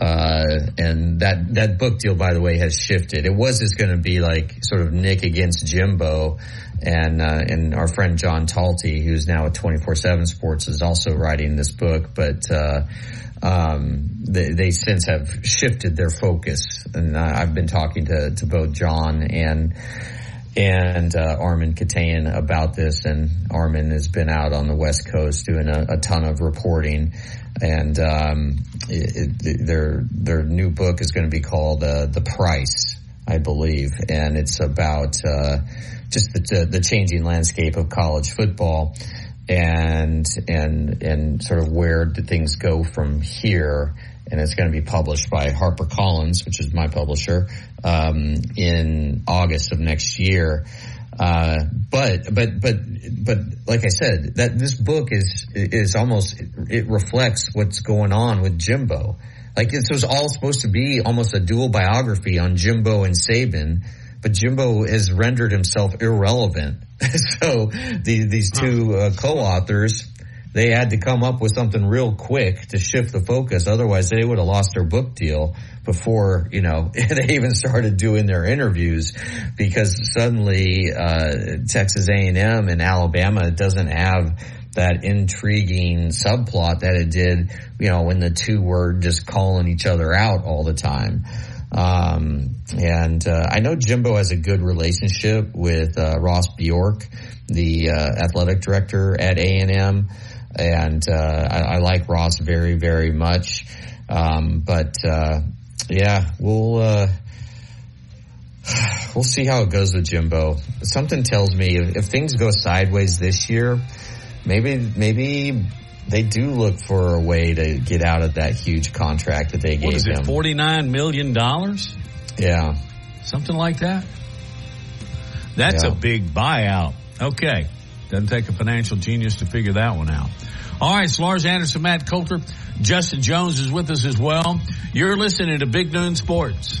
Uh, and that that book deal, by the way, has shifted. It was just going to be like sort of Nick against Jimbo, and uh, and our friend John Talty, who's now at twenty four seven Sports, is also writing this book, but. Uh, um, they, they, since have shifted their focus, and I've been talking to, to both John and and uh, Armen Keteyian about this, and Armen has been out on the West Coast doing a, a ton of reporting, and um, it, it, their their new book is going to be called uh, "The Price," I believe, and it's about uh, just the, the changing landscape of college football, and and and sort of where do things go from here. And it's going to be published by HarperCollins, which is my publisher, um, in August of next year. Uh, but, but, but, but like I said, that this book is, is almost, it reflects what's going on with Jimbo. Like this was all supposed to be almost a dual biography on Jimbo and Saban, but Jimbo has rendered himself irrelevant. so the, these two uh, co-authors, they had to come up with something real quick to shift the focus. Otherwise, they would have lost their book deal before you know they even started doing their interviews because suddenly uh, Texas A&M and Alabama doesn't have that intriguing subplot that it did, you know, when the two were just calling each other out all the time. Um, and uh, I know Jimbo has a good relationship with uh, Ross Bjork, the uh, athletic director at A and M and uh, I, I, like Ross very, very much. Um, but uh, yeah, we'll uh, we'll see how it goes with Jimbo. Something tells me if, if, things go sideways this year, maybe maybe they do look for a way to get out of that huge contract that they gave what is it, him. Forty nine million dollars. Yeah, something like that. That's yeah. a big buyout. Okay. Doesn't take a financial genius to figure that one out. All right, it's Lars Anderson, Matt Coulter, Justin Jones is with us as well. You're listening to Big Noon Sports.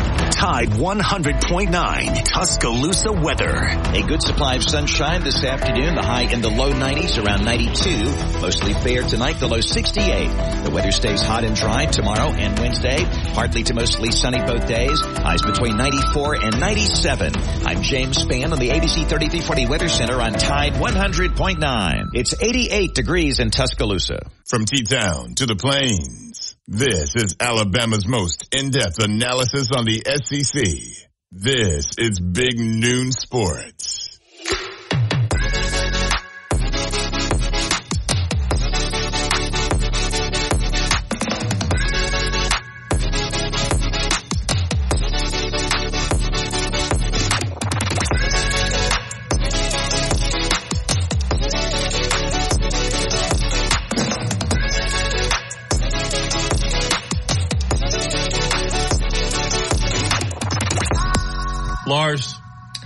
Tide 100.9 Tuscaloosa weather. A good supply of sunshine this afternoon. The high in the low 90s, around 92. Mostly fair tonight, the low 68. The weather stays hot and dry tomorrow and Wednesday. Partly to mostly sunny both days. Highs between 94 and 97. I'm James Spann on the ABC 3340 Weather Center on Tide 100.9. It's 88 degrees in Tuscaloosa. From T-Town to the plains. This is Alabama's most in-depth analysis on the SEC. This is Big Noon Sports.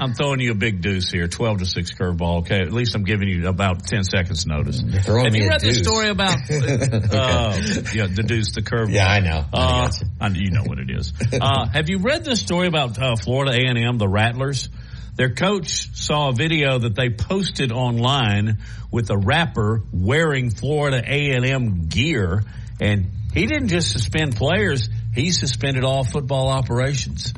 I'm throwing you a big deuce here, 12 to 6 curveball. Okay. At least I'm giving you about 10 seconds notice. Have you a read the story about, uh, yeah, the deuce, the curveball? Yeah, I know. Uh. I- you know what it is. Uh, have you read the story about uh, Florida A&M, the Rattlers? Their coach saw a video that they posted online with a rapper wearing Florida A&M gear, and he didn't just suspend players; he suspended all football operations.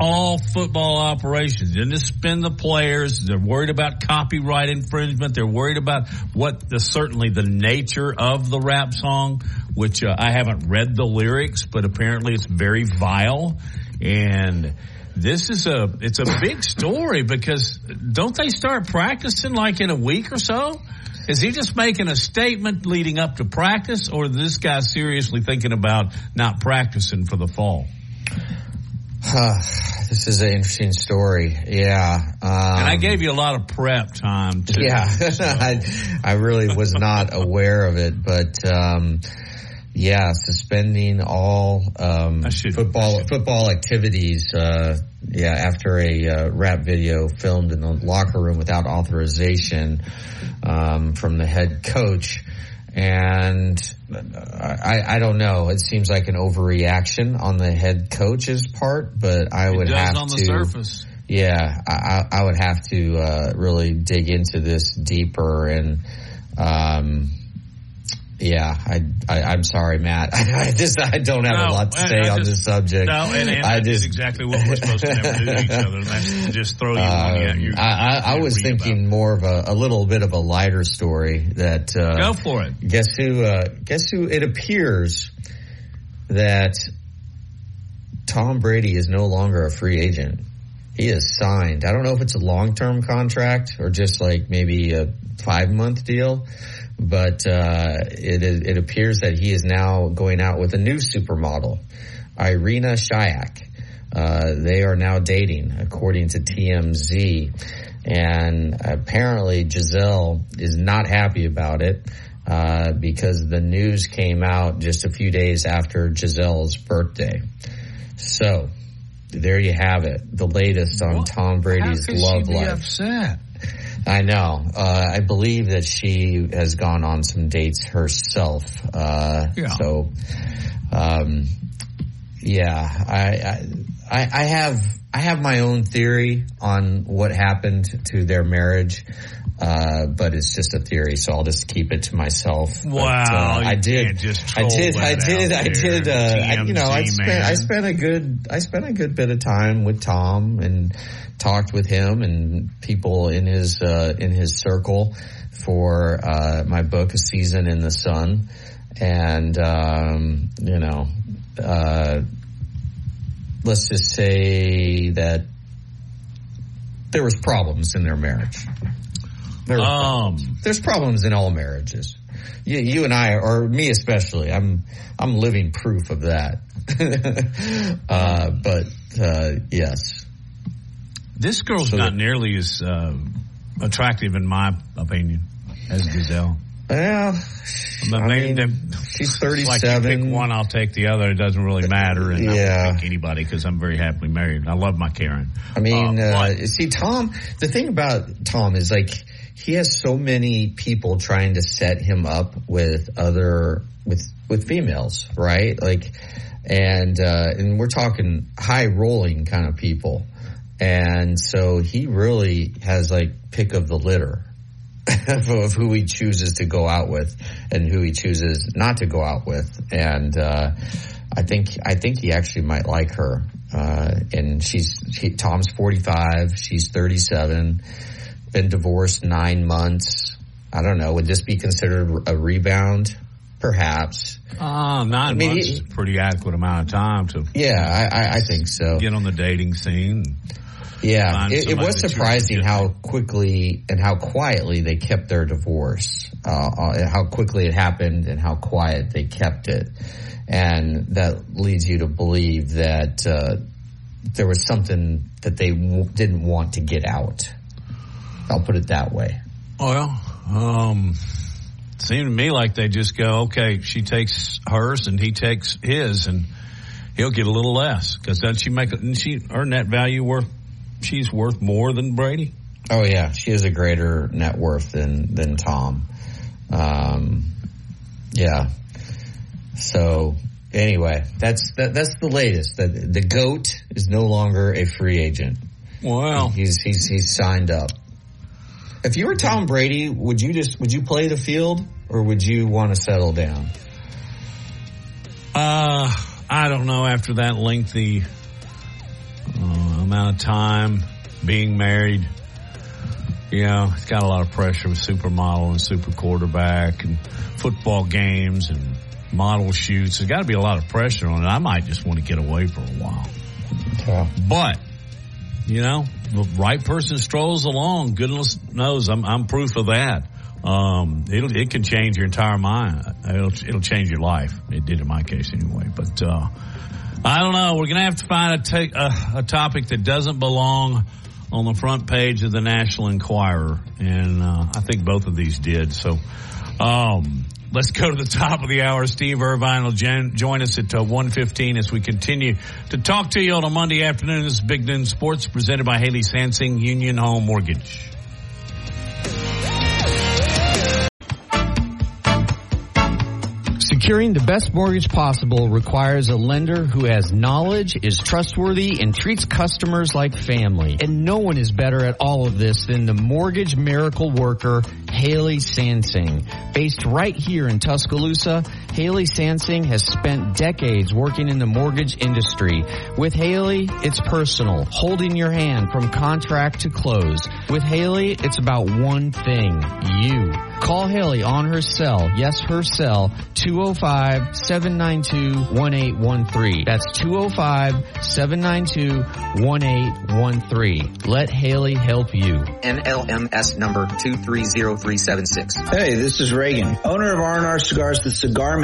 All football operations. Didn't spend the players. They're worried about copyright infringement. They're worried about what the certainly the nature of the rap song, which uh, I haven't read the lyrics, but apparently it's very vile. And this is a it's a big story because don't they start practicing like in a week or so? Is he just making a statement leading up to practice, or is this guy seriously thinking about not practicing for the fall? This is an interesting story. Yeah. Um, And I gave you a lot of prep time too. Yeah, I, I really was not aware of it, but um, yeah, suspending all um, football football activities. Uh, yeah, after a uh, rap video filmed in the locker room without authorization um, from the head coach. And I, I don't know. It seems like an overreaction on the head coach's part, but I would have on the to. surface. Yeah, I, I I would have to uh, really dig into this deeper, and um, yeah, I, I I'm sorry, Matt. I, just I don't have a lot to say I on just- this subject. No, and, and I just exactly what we're supposed to never do to each other. And that's just throw you one at um, you. I, I, I was thinking more of a, a little bit of a lighter story that uh, Go for it. Guess who? Uh, guess who? It appears that Tom Brady is no longer a free agent. He is signed. I don't know if it's a long term contract or just like maybe a five month deal, but uh, it it appears that he is now going out with a new supermodel, Irina Shayk. Uh, they are now dating, according to TMZ. And apparently Gisele is not happy about it, uh, because the news came out just a few days after Gisele's birthday. So, there you have it. The latest on Tom Brady's love she be life. upset? I know. Uh, I believe that she has gone on some dates herself. Uh, Yeah. So, um, yeah, I, I, I have, I have my own theory on what happened to their marriage. Uh, but it's just a theory, so I'll just keep it to myself. But, Wow, uh, you I did, I did, I did, I did, uh, I, you know, I spent, man. I spent a good, I spent a good bit of time with Tom and talked with him and people in his, uh, in his circle for, uh, my book, A Season in the Sun. And, um, you know, uh, let's just say that there was problems in their marriage. There Um, there's problems in all marriages. You, you and I, or me especially, I'm I'm living proof of that. uh, but uh, yes, This girl's So not that- nearly as uh, attractive, in my opinion, as Gisele. Well, But I mean, them- she's it's like you 37. pick one, I'll take the other. It doesn't really matter, and I Yeah. won't pick anybody because I'm very happily married. I love my Karen. I mean, Uh, uh, see, Tom. The thing about Tom is like he has so many people trying to set him up with other with with females, right? Like, and uh, and we're talking high rolling kind of people, and so he really has like pick of the litter. of who he chooses to go out with and who he chooses not to go out with. And, uh, I think, I think he actually might like her. Uh, and she's, she, Tom's 45, she's 37, been divorced nine months. I don't know. Would this be considered a rebound? perhaps. Uh, nine I mean, months he, is a pretty adequate amount of time to. Yeah, I, I think so. Get on the dating scene. Yeah, it, it, was surprising how quickly and how quietly they kept their divorce. Uh, uh, how quickly it happened and how quiet they kept it, and that leads you to believe that uh, there was something that they w- didn't want to get out. I'll put it that way. Well, um, seemed to me like they just go, okay, she takes hers and he takes his, and he'll get a little less because doesn't she make? Doesn't she earn that value worth? She's worth more than Brady. Oh yeah, she has a greater net worth than than Tom. Um, yeah. So anyway, that's that, that's the latest. That the goat is no longer a free agent. Wow, he's he's he's signed up. If you were Tom Brady, would you just would you play the field or would you want to settle down? Uh, I don't know. After that lengthy uh, amount of time being married, you know, it's got a lot of pressure with supermodel and super quarterback and football games and model shoots. There's got to be a lot of pressure on it. I might just want to get away for a while. Yeah. But you know, the right person strolls along. Goodness knows, I'm, I'm proof of that. Um, it'll, it can change your entire mind. It'll, it'll change your life. It did in my case anyway. But, uh, I don't know. We're going to have to find a, topic that doesn't belong on the front page of the National Enquirer. And, uh, I think both of these did. So, um, Let's go to the top of the hour. Steve Irvine will join us at uh, 1.15 as we continue to talk to you on a Monday afternoon. This is Big Noon Sports presented by Haley Sansing Union Home Mortgage. Securing the best mortgage possible requires a lender who has knowledge, is trustworthy, and treats customers like family. And no one is better at all of this than the mortgage miracle worker, Haley Sansing. Based right here in Tuscaloosa, Haley Sansing has spent decades working in the mortgage industry. With Haley, it's personal, holding your hand from contract to close. With Haley, it's about one thing, you. Call Haley on her cell, yes, her cell, 205-792-1813. That's 205-792-1813. Let Haley help you. NMLS number 230376. Hey, this is Reagan, owner of R&R Cigars, the Cigar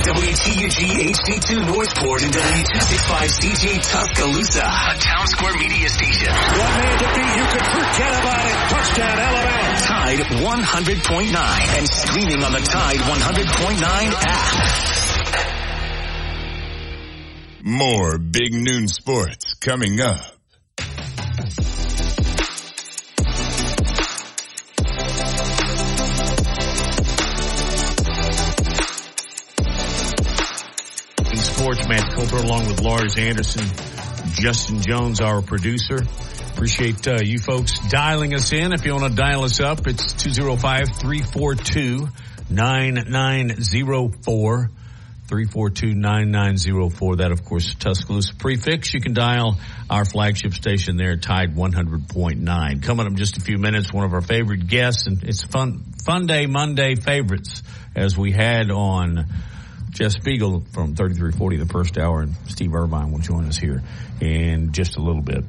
WTUG HD2 Northport and W265CG Tuscaloosa, a Town Square media station. One man to beat, you can forget about it. Touchdown, Alabama. Tide 100.9 and streaming on the Tide 100.9 app. More big noon sports coming up. Sports, Matt Coulter, along with Lars Anderson, Justin Jones, our producer. Appreciate uh, you folks dialing us in. If you want to dial us up, it's 205-342-9904. 342-9904. That, of course, Tuscaloosa prefix. You can dial our flagship station there, Tide 100.9. Coming up just a few minutes, one of our favorite guests, and it's fun, fun day Monday favorites as we had on Jeff Spiegel from 3340, the first hour, and Steve Irvine will join us here in just a little bit.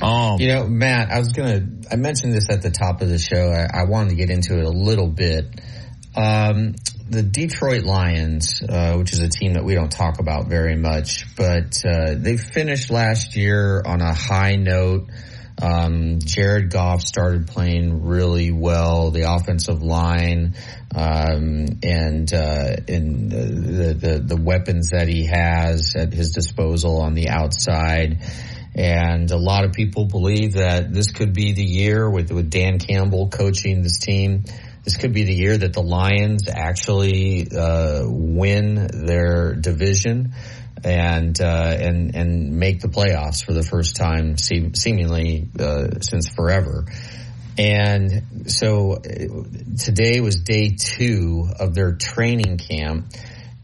Um, you know, Matt, I was going to, I mentioned this at the top of the show. I, I wanted to get into it a little bit. Um, the Detroit Lions, uh, which is a team that we don't talk about very much, but uh, they finished last year on a high note. Um, Jared Goff started playing really well. The offensive line um, and uh, and the, the the weapons that he has at his disposal on the outside. And a lot of people believe that this could be the year with, with Dan Campbell coaching this team this could be the year that the Lions actually uh, win their division. And uh, and and make the playoffs for the first time, seemingly uh, since forever. And so uh, today was day two of their training camp.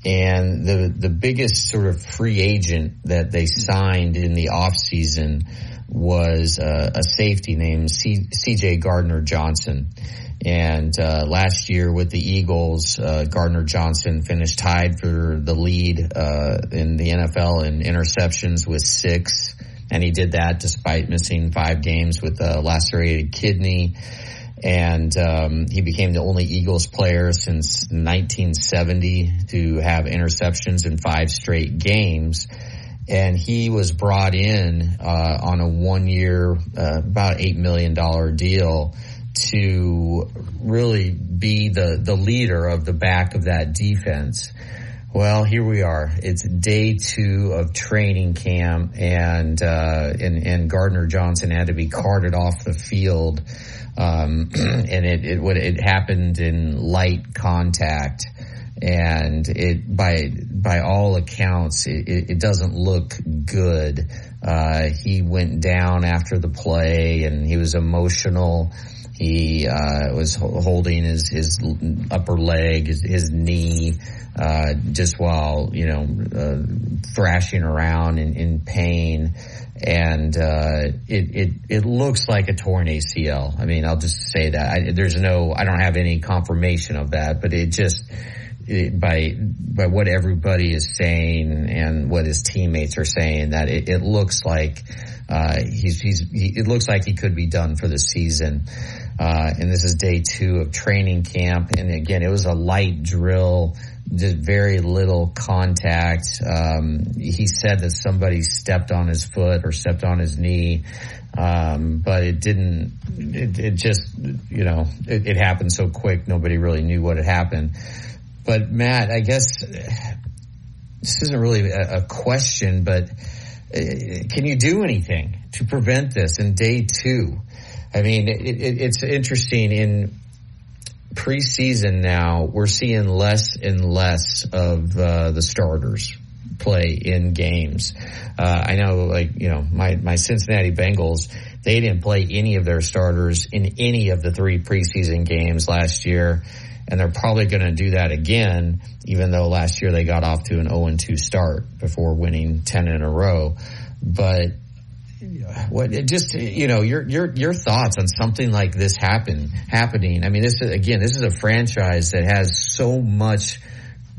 And the, the biggest sort of free agent that they signed in the off season was uh, a safety named CJ Gardner Johnson. And uh, last year with the Eagles, uh, Gardner Johnson finished tied for the lead uh, in the NFL in interceptions with six and he did that despite missing five games with a lacerated kidney. And um, he became the only Eagles player since 1970 to have interceptions in five straight games. And he was brought in uh, on a one-year, uh, about eight million dollar deal to really be the the leader of the back of that defense. Well, here we are. It's day two of training camp, and uh, and, and Gardner Johnson had to be carted off the field, um, and it it what it happened in light contact, and it by by all accounts it, it doesn't look good. Uh, he went down after the play, and he was emotional. He uh, was holding his his upper leg, his, his knee uh, just while you know uh, thrashing around in, in pain, and uh, it it it looks like a torn ACL. I mean, I'll just say that I, there's no, I don't have any confirmation of that, but it just. By by what everybody is saying and what his teammates are saying, that it, it looks like uh, he's he's he, it looks like he could be done for the season. Uh, and this is day two of training camp. And again, it was a light drill just very little contact. Um, he said that somebody stepped on his foot or stepped on his knee, um, but it didn't. It, it just, you know, it, it, happened so quick. Nobody really knew what had happened. But Matt, I guess this isn't really a, a question, but can you do anything to prevent this in day two? I mean, it, it's interesting in preseason now, we're seeing less and less of uh, the starters play in games. Uh, I know, like you know, my my Cincinnati Bengals, they didn't play any of their starters in any of the three preseason games last year, and they're probably going to do that again. Even though last year they got off to an 0 2 start before winning 10 in a row, but what just you know your your your thoughts on something like this happen happening. I mean, this is, again, this is a franchise that has so much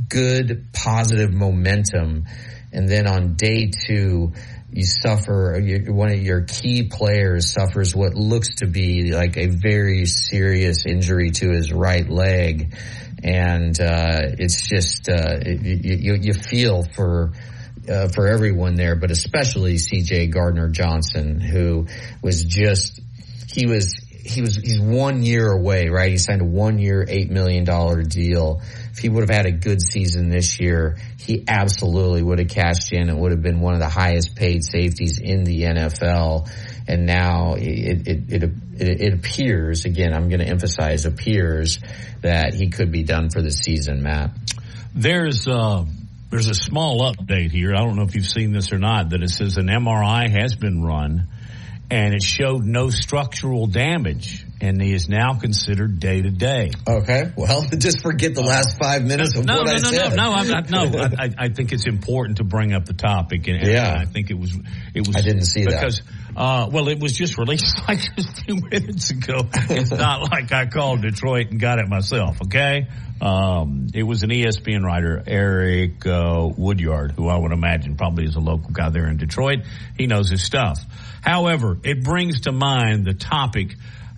good positive momentum, and then on day two, you suffer. One of your key players suffers what looks to be like a very serious injury to his right leg, and uh, it's just uh, you, you feel for uh, for everyone there, but especially C.J. Gardner Johnson, who was just he was he was he's one year away, right? He signed a one year, eight million dollar deal. If he would have had a good season this year, he absolutely would have cashed in and would have been one of the highest paid safeties in the NFL. And now it it it, it, appears again. I'm going to emphasize appears that he could be done for the season, Matt. There's. Uh there's a small update here. I don't know if you've seen this or not, that it says an MRI has been run and it showed no structural damage and he is now considered day to day. Okay. Well, just forget the last five minutes of no, what no, I no, said. No, no, no, no. I, I, think it's important to bring up the topic, and, yeah. I think it was it was. I didn't see because, that uh, well, it was just released like a few minutes ago. It's not like I called Detroit and got it myself. Okay. Um, it was an ESPN writer, Eric uh, Woodyard, who I would imagine probably is a local guy there in Detroit. He knows his stuff. However, it brings to mind the topic: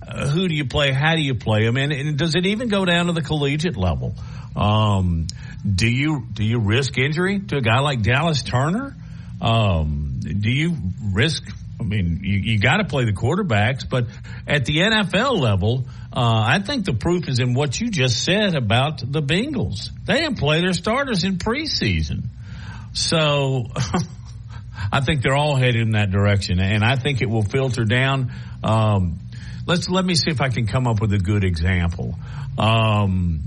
uh, who do you play? How do you play them? And, and does it even go down to the collegiate level? Um, do you do you risk injury to a guy like Dallas Turner? Um, do you risk I mean, you, you got to play the quarterbacks, but at the NFL level, uh, I think the proof is in what you just said about the Bengals. They didn't play their starters in preseason. So I think they're all headed in that direction, and I think it will filter down. Um, let's let me see if I can come up with a good example. Um,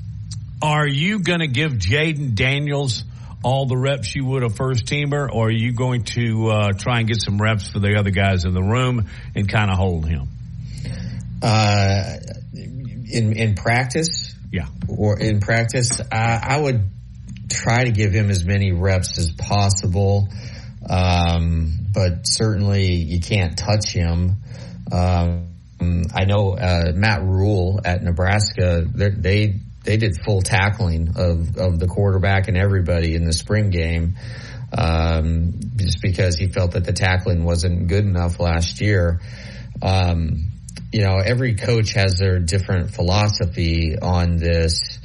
are you going to give Jayden Daniels all the reps you would a first teamer, or are you going to uh, try and get some reps for the other guys in the room and kind of hold him? Uh, in in practice, yeah, or in practice, I, I would try to give him as many reps as possible. Um, but certainly you can't touch him. Um, I know uh, Matt Rhule at Nebraska. They they did full tackling of of the quarterback and everybody in the spring game, um, just because he felt that the tackling wasn't good enough last year. Um, you know, every coach has their different philosophy on this.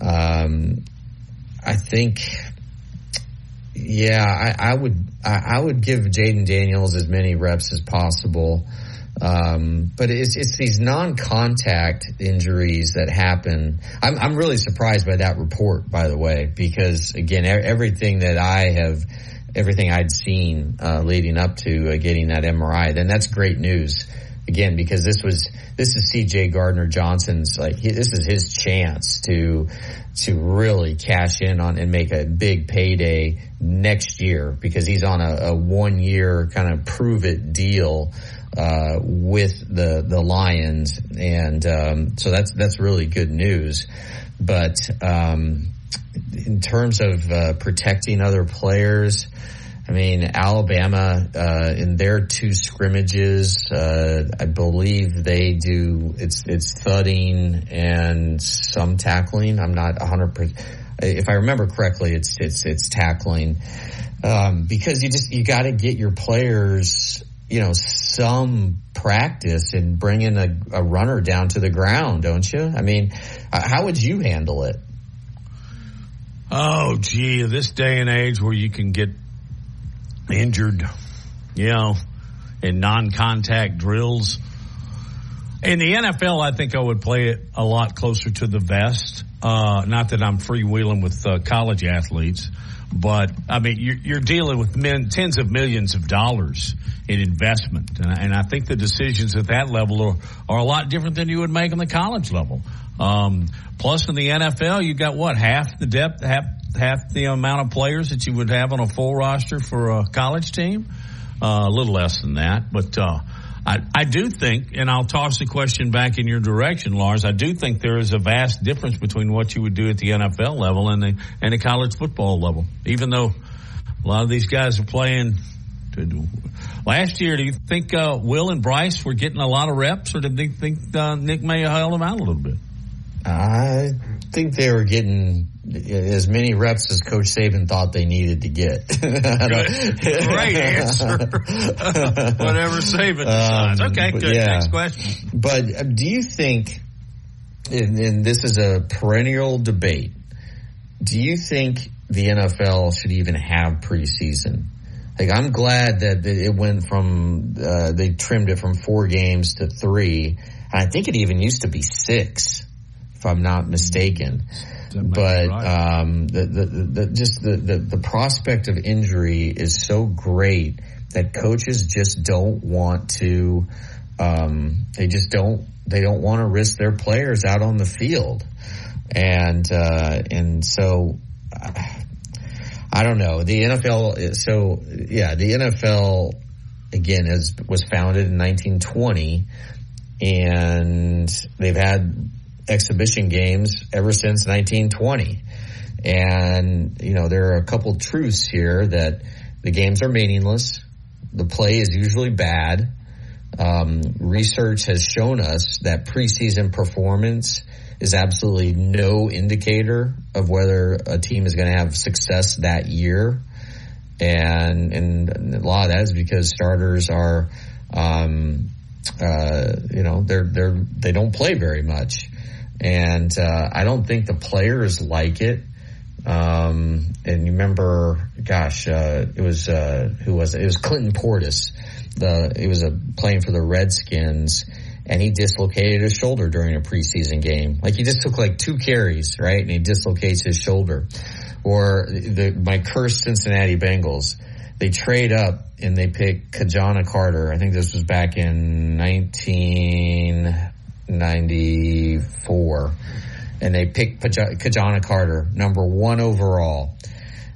Um, I think, yeah, I, I would, I, I, would give Jayden Daniels as many reps as possible. Um, but it's, it's these non-contact injuries that happen. I'm, I'm really surprised by that report, by the way, because again, everything that I have, everything I'd seen, uh, leading up to uh, getting that MRI, then that's great news again because this was this is CJ Gardner Johnson's like he, this is his chance to to really cash in on and make a big payday next year because he's on a, a one year kind of prove it deal uh, with the the Lions and um, so that's that's really good news but um, in terms of uh, protecting other players I mean, Alabama uh, in their two scrimmages, uh, I believe they do. It's it's thudding and some tackling. I'm not 100. percent If I remember correctly, it's it's it's tackling um, because you just you got to get your players, you know, some practice in bringing a, a runner down to the ground, don't you? I mean, uh, how would you handle it? Oh, gee, this day and age where you can get injured, you know, in non-contact drills. In the NFL, I think I would play it a lot closer to the vest. Uh, not that I'm freewheeling with uh, college athletes, but I mean, you're, you're dealing with men, tens of millions of dollars in investment. And, and I think the decisions at that level are, are a lot different than you would make on the college level. Um, plus in the NFL, you got what half the depth, half half the amount of players that you would have on a full roster for a college team. Uh, a little less than that, but uh, I, I do think, and I'll toss the question back in your direction, Lars. I do think there is a vast difference between what you would do at the NFL level and the and the college football level. Even though a lot of these guys are playing. Last year, do you think uh, Will and Bryce were getting a lot of reps, or did you think uh, Nick may have held them out a little bit? I think they were getting as many reps as Coach Saban thought they needed to get. Great answer. Whatever Saban decides. Um, okay, good. Yeah. Next question. But uh, do you think, and, and this is a perennial debate, do you think the NFL should even have preseason? Like, I'm glad that it went from, uh, they trimmed it from four games to three. And I think it even used to be six if I'm not mistaken. But right. um, the, the, the, just the, the, the prospect of injury is so great that coaches just don't want to. Um, they just don't. They don't want to risk their players out on the field, and uh, and so. I don't know. The NFL, so yeah, the NFL again is was founded in 1920, and they've had exhibition games ever since 1920. And, you know, there are a couple truths here that the games are meaningless. The play is usually bad. Um, research has shown us that preseason performance is absolutely no indicator of whether a team is going to have success that year. And, and a lot of that is because starters are, um, uh, you know, they're, they're, they don't play very much and uh, I don't think the players like it. Um, and you remember, gosh, uh, it was uh, who was it? It was Clinton Portis. The it was a playing for the Redskins, and he dislocated his shoulder during a preseason game. Like he just took like two carries, right, and he dislocates his shoulder. Or the my cursed Cincinnati Bengals, they trade up and they pick Ki-Jana Carter. I think this was back in nineteen 94 and they picked Ki-Jana Carter, number one overall.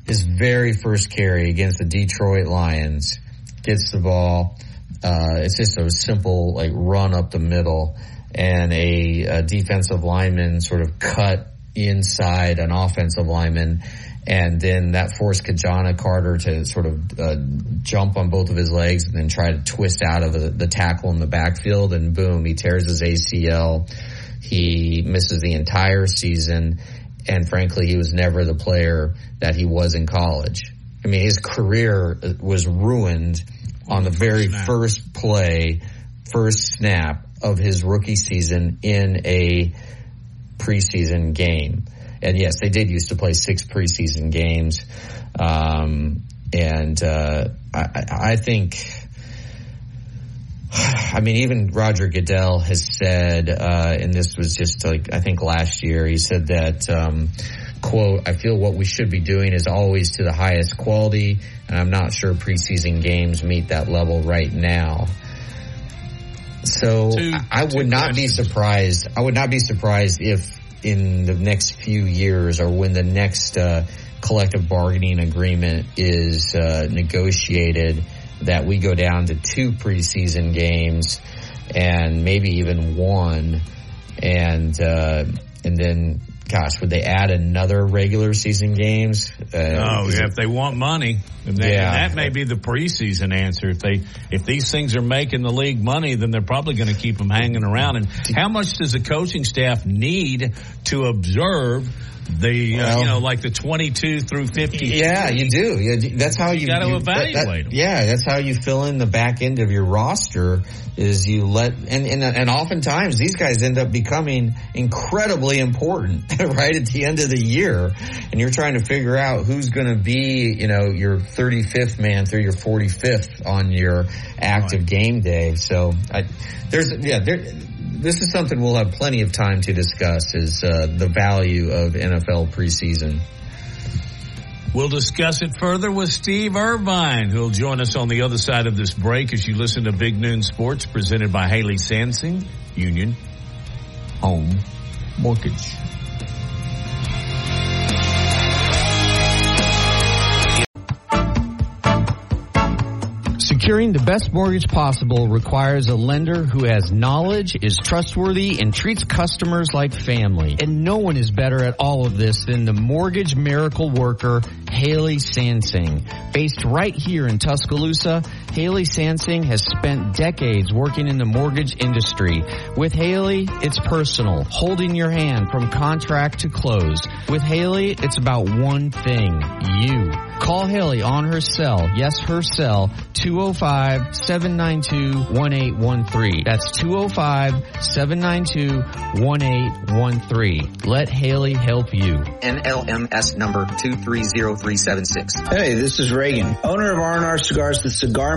his very first carry against the Detroit Lions, gets the ball. Uh, it's just a simple like run up the middle, and a, a defensive lineman sort of cut inside an offensive lineman and then that forced Ki-Jana Carter to sort of uh, jump on both of his legs and then try to twist out of the, the, tackle in the backfield, and boom, he tears his ACL. He misses the entire season, and frankly, he was never the player that he was in college. I mean, his career was ruined on the very first play, first snap of his rookie season in a preseason game and yes, they did used to play six preseason games. Um, and uh, I, I, think, I mean, even Roger Goodell has said, uh, and this was just like I think last year, he said that. Um, quote, I feel what we should be doing is always to the highest quality, and I'm not sure preseason games meet that level right now. So two, I would not questions. be surprised. I would not be surprised if in the next few years or when the next uh, collective bargaining agreement is uh, negotiated that we go down to two preseason games and maybe even one and uh, and then gosh, would they add another regular season games? Uh, oh, yeah, if they want money, and, they, yeah. that may be the preseason answer. If they if these things are making the league money, then they're probably going to keep them hanging around. And how much does the coaching staff need to observe? The well, uh, you know like the 22 through 50 yeah you do. Yeah, that's how you, you got to evaluate that, that, them yeah that's how you fill in the back end of your roster is you let and and, and oftentimes these guys end up becoming incredibly important right at the end of the year. And you're trying to figure out who's going to be you know your 35th man through your 45th on your active right. game day. So I, there's yeah there this is something we'll have plenty of time to discuss is uh, the value of NFL preseason. We'll discuss it further with Steve Irvine, who'll join us on the other side of this break as you listen to Big Noon Sports presented by Haley Sansing, Union Home Mortgage. Securing the best mortgage possible requires a lender who has knowledge, is trustworthy, and treats customers like family. And no one is better at all of this than the mortgage miracle worker, Haley Sansing. Based right here in Tuscaloosa, Haley Sansing has spent decades working in the mortgage industry. With Haley, it's personal, holding your hand from contract to close. With Haley, it's about one thing, you. Call Haley on her cell, yes, her cell, 205-792-1813. That's 205-792-1813. Let Haley help you. NMLS number 230376. Hey, this is Reagan, owner of R&R Cigars, the Cigar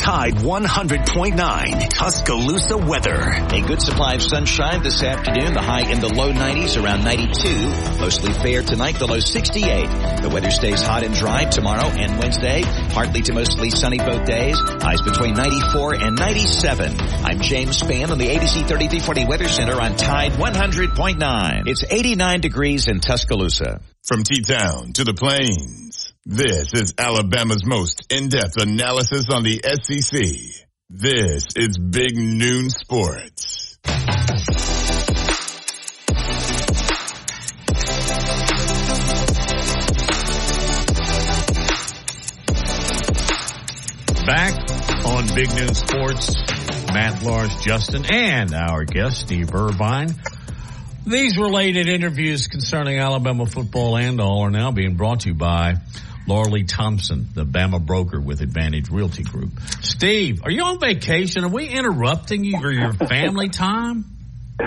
Tide 100.9 Tuscaloosa weather. A good supply of sunshine this afternoon. The high in the low 90s, around 92. Mostly fair tonight, the low 68. The weather stays hot and dry tomorrow and Wednesday. Partly to mostly sunny both days. Highs between 94 and 97. I'm James Spann on the ABC 3340 Weather Center on Tide 100.9. It's 89 degrees in Tuscaloosa. From T-Town to the plains. This is Alabama's most in-depth analysis on the SEC. This is Big Noon Sports. Back on Big Noon Sports, Matt Lars, Justin, and our guest, Steve Irvine. These related interviews concerning Alabama football and all are now being brought to you by Laura Thompson, the Bama broker with Advantage Realty Group. Steve, are you on vacation? Are we interrupting you or your family time?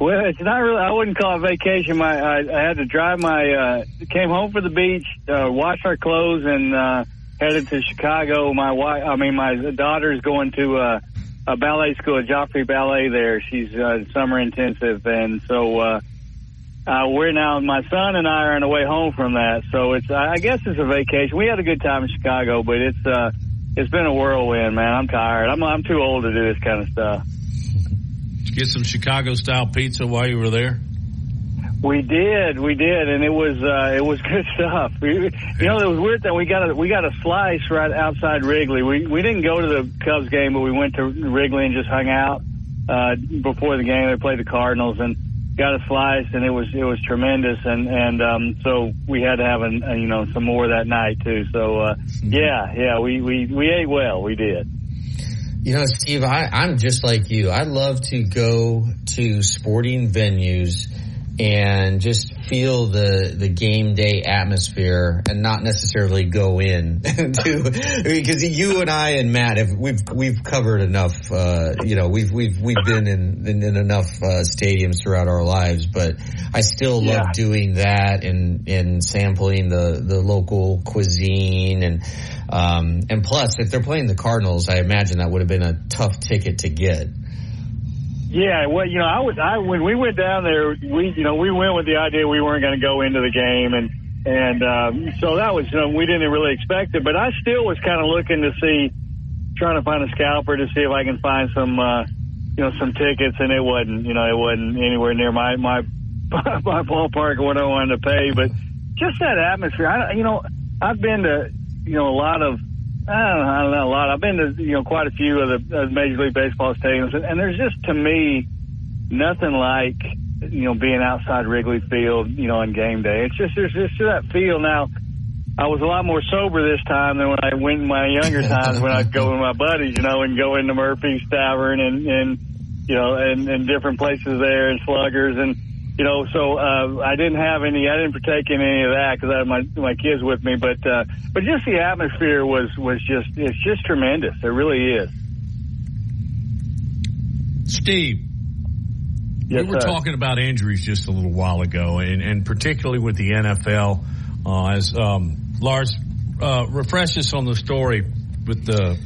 well, it's not really. I wouldn't call it vacation. My I, I had to drive my. Uh, came home for the beach, uh, wash our clothes, and uh, headed to Chicago. My wife, I mean, my daughter's going to uh, a ballet school, Joffrey Ballet. There, she's uh, summer intensive, and so uh, uh, we're now. My son and I are on the way home from that, so it's. I guess it's a vacation. We had a good time in Chicago, but it's uh, it's been a whirlwind, man. I'm tired. I'm I'm too old to do this kind of stuff. Did you get some Chicago style pizza while you were there? We did, we did, and it was uh, it was good stuff. We, you know, it was weird that we got a we got a slice right outside Wrigley. We we didn't go to the Cubs game, but we went to Wrigley and just hung out uh, before the game. They played the Cardinals and got a slice, and it was it was tremendous. And and um, so we had to have an, uh, you know some more that night too. So uh, yeah, yeah, we we we ate well. We did. You know, Steve, I, I'm just like you. I love to go to sporting venues and just feel the the game day atmosphere and not necessarily go in to because you and I and Matt have we've we've covered enough uh, you know we've we've we've been in in, in enough uh, stadiums throughout our lives but I still love doing that and and sampling the the local cuisine and um and plus if they're playing the Cardinals I imagine that would have been a tough ticket to get Yeah, well, you know, I was I when we went down there, we you know we went with the idea we weren't going to go into the game, and and um, so that was you know, we didn't really expect it, but I still was kind of looking to see, trying to find a scalper to see if I can find some uh, you know some tickets, and it wasn't you know it wasn't anywhere near my my my ballpark or what I wanted to pay, but just that atmosphere. I you know I've been to you know a lot of I don't, know, I don't know a lot. I've been to you know quite a few of the uh, Major League Baseball stadiums, and, and there's just to me nothing like you know being outside Wrigley Field, you know, on game day. It's just there's just that feel. Now, I was a lot more sober this time than when I went in my younger times when I'd go with my buddies, you know, and go into Murphy's Tavern and and you know and, and different places there and Sluggers and you know, so uh, I didn't have any. I didn't partake in any of that because I had my my kids with me. But uh, but just the atmosphere was was just it's just tremendous. It really is. Steve, Yes, we were sir. talking about injuries just a little while ago, and, and particularly with the NFL. Uh, as um, Lars, uh, refresh us on the story with the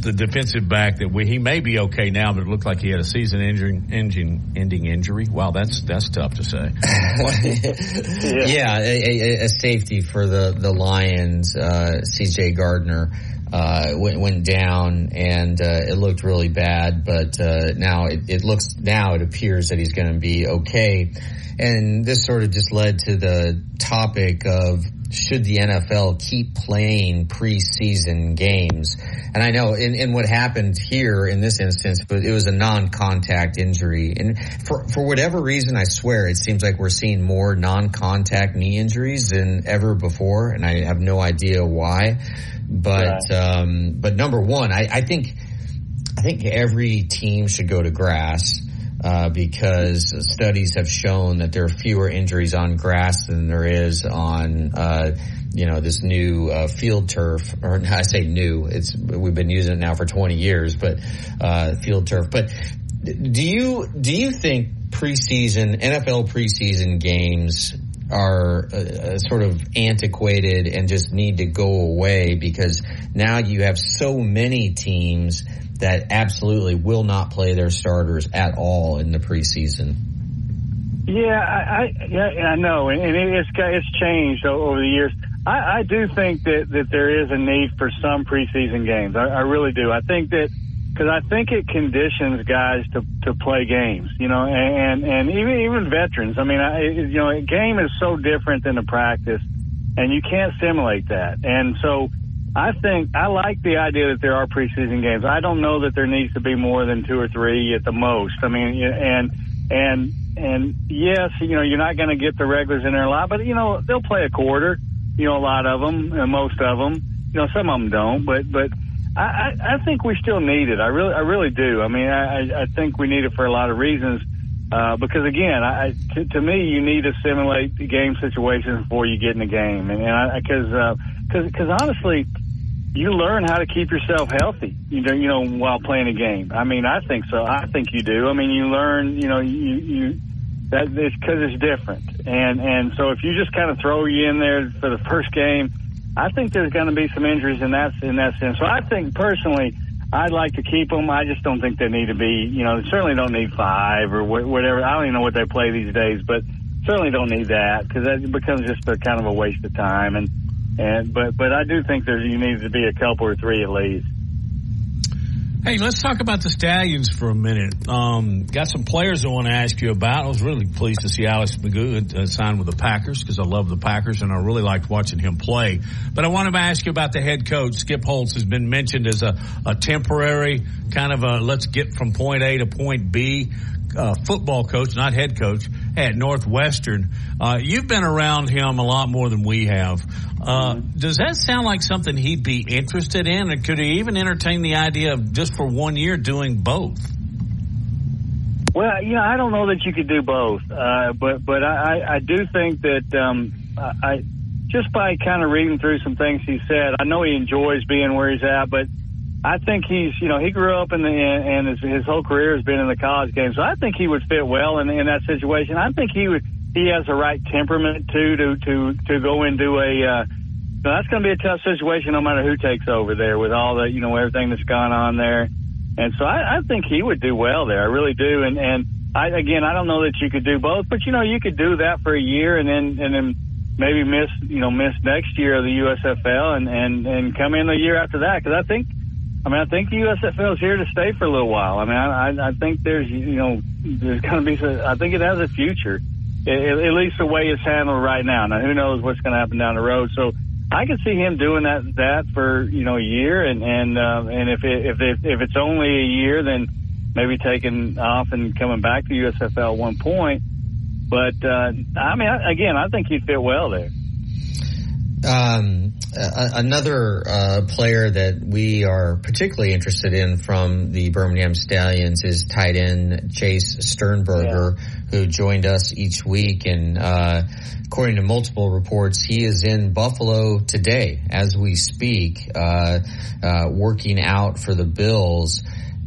the defensive back that we, he may be okay now, but it looked like he had a season ending, ending, ending injury. Wow, that's that's tough to say. yeah, a, a, a safety for the the Lions, uh, C.J. Gardner. Uh, went, went down and uh, it looked really bad, but uh, now it, it looks now it appears that he's going to be okay. And this sort of just led to the topic of should the NFL keep playing preseason games? And I know in, in what happened here in this instance, but it was a non-contact injury. And for, for whatever reason, I swear it seems like we're seeing more non-contact knee injuries than ever before. And I have no idea why. But, um, but number one, I, I think, I think every team should go to grass. Uh, because studies have shown that there are fewer injuries on grass than there is on, uh, you know, this new uh, field turf. Or I say new; it's we've been using it now for 20 years, but uh, field turf. But do you do you think preseason NFL preseason games are uh, sort of antiquated and just need to go away because now you have so many teams that absolutely will not play their starters at all in the preseason. Yeah, I, I yeah, I know, and, and it's it's changed over the years. I, I do think that that there is a need for some preseason games. I, I really do. I think that because I think it conditions guys to to play games. You know, and and even even veterans. I mean, I, you know, a game is so different than a practice, and you can't simulate that. And so. I think I like the idea that there are preseason games. I don't know that there needs to be more than two or three at the most. I mean, and and and yes, you know, you're not going to get the regulars in there a lot, but you know, they'll play a quarter. You know, a lot of them, and most of them. You know, some of them don't, but but I, I, I think we still need it. I really I really do. I mean, I I- think we need it for a lot of reasons. Uh, because again, I, to, to me, you need to simulate the game situations before you get in the game, and, and I, because, cause, cause honestly, you learn how to keep yourself healthy, you know, you know, while playing a game. I mean, I think so. I think you do. I mean, you learn, you know, you, you, that it's cause it's different. And, and so if you just kind of throw you in there for the first game, I think there's going to be some injuries in that in that sense. So I think personally, I'd like to keep them. I just don't think they need to be. You know, they certainly don't need five or wh- whatever. I don't even know what they play these days, but certainly don't need that because that becomes just a kind of a waste of time. And and but but I do think there you need to be a couple or three at least. Hey, let's talk about the Stallions for a minute. Um, got some players I want to ask you about. I was really pleased to see Alex McGough uh, sign with the Packers because I love the Packers and I really liked watching him play. But I wanted to ask you about the head coach. Skip Holtz has been mentioned as a, a temporary kind of a let's get from point A to point B uh, football coach, not head coach, at Northwestern. Uh, you've been around him a lot more than we have. Uh, does that sound like something he'd be interested in, or could he even entertain the idea of just for one year doing both? Well, you know, I don't know that you could do both, uh, but but I, I do think that um, I just by kind of reading through some things he said, I know he enjoys being where he's at, but I think he's, you know, he grew up in the, and his, his whole career has been in the college game. So I think he would fit well in, in that situation. I think he would, he has the right temperament too, to, to, to go into a, uh, so that's going to be a tough situation no matter who takes over there with all the, you know, everything that's gone on there. And so I, I think he would do well there. I really do. And, and I, again, I don't know that you could do both, but you know, you could do that for a year and then, and then maybe miss, you know, miss next year of the USFL and, and, and come in the year after that. Cause I think, I mean, I think the USFL is here to stay for a little while. I mean, I, I think there's, you know, there's going to be, I think it has a future, at, at least the way it's handled right now. Now, who knows what's going to happen down the road? So I can see him doing that, that for, you know, a year. And, and, uh, and if it, if it, if it's only a year, then maybe taking off and coming back to USFL at one point. But, uh, I mean, I, again, I think he'd fit well there. Um, another uh, player that we are particularly interested in from the Birmingham Stallions is tight end Jace Sternberger, yeah. who joined us each week. And uh, according to multiple reports, he is in Buffalo today as we speak, uh, uh working out for the Bills.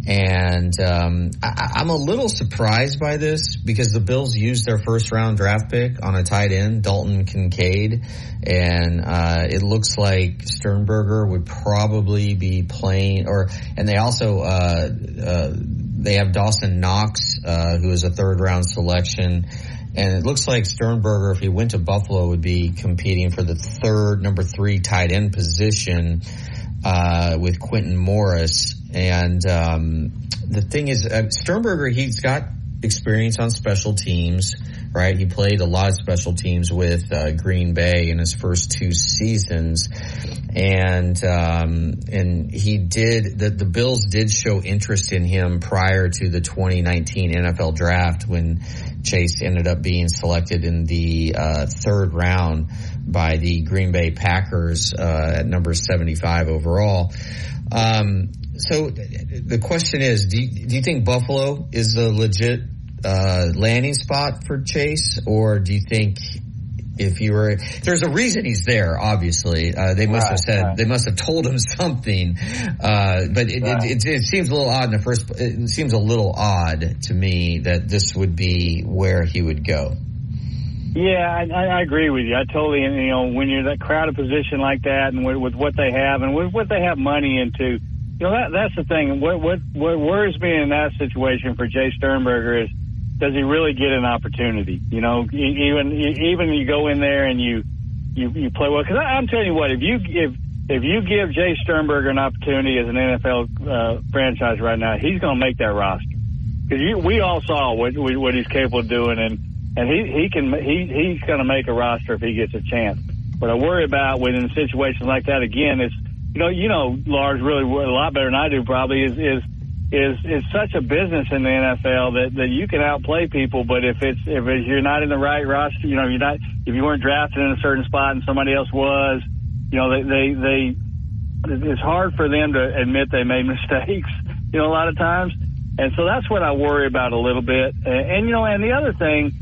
And um, I, am a little surprised by this because the Bills used their first round draft pick on a tight end, Dalton Kincaid, and uh, it looks like Sternberger would probably be playing. Or and they also uh, uh, they have Dawson Knox, uh, who is a third round selection. And it looks like Sternberger, if he went to Buffalo, would be competing for the third, number three tight end position uh, with Quentin Morris. And um, the thing is, uh, Sternberger, he's got experience on special teams, right? He played a lot of special teams with uh, Green Bay in his first two seasons, and um, and he did the the Bills did show interest in him prior to the 2019 NFL Draft when Jace ended up being selected in the uh, third round by the Green Bay Packers uh, at number 75 overall. Um, so the question is, do you, do you think Buffalo is a legit uh, landing spot for Jace, or do you think if you were there's a reason he's there obviously uh, they must right, have said right. they must have told him something uh, but it, right. it, it, it, seems a little odd in the first it seems a little odd to me that this would be where he would go yeah, I, I agree with you. I totally, you know, when you're that crowded position like that, and with, with what they have, and with what they have money into, you know, that that's the thing. What what what worries me in that situation for Jace Sternberger is, does he really get an opportunity? You know, even even you go in there and you you you play well. Because I'm telling you what, if you if if you give Jace Sternberger an opportunity as an NFL uh, franchise right now, he's going to make that roster. Because we all saw what what he's capable of doing, and and he he can he he's going to make a roster if he gets a chance. What I worry about when in situations like that again is you know you know Lars really a lot better than I do probably is is is is such a business in the NFL that that you can outplay people, but if it's if it's, you're not in the right roster, you know you're not if you weren't drafted in a certain spot and somebody else was, you know they they they it's hard for them to admit they made mistakes, you know a lot of times, and so that's what I worry about a little bit. And, and you know and the other thing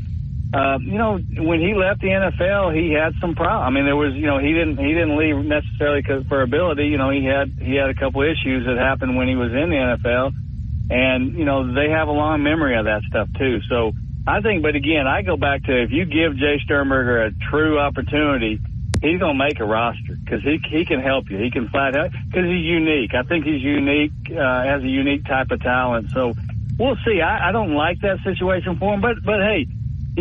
uh, you know, when he left the NFL, he had some problems. I mean, there was, you know, he didn't he didn't leave necessarily cause, for ability. You know, he had he had a couple issues that happened when he was in the NFL, and you know they have a long memory of that stuff too. So I think, but again, I go back to if you give Jace Sternberger a true opportunity, he's going to make a roster because he he can help you. He can flat out because he's unique. I think he's unique, uh, has a unique type of talent. So we'll see. I, I don't like that situation for him, but but hey,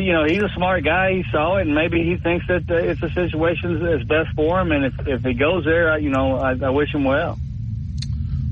you know he's a smart guy. He saw it, and maybe he thinks that uh, it's a situation that's best for him. And if if he goes there, I, you know, I, I wish him well.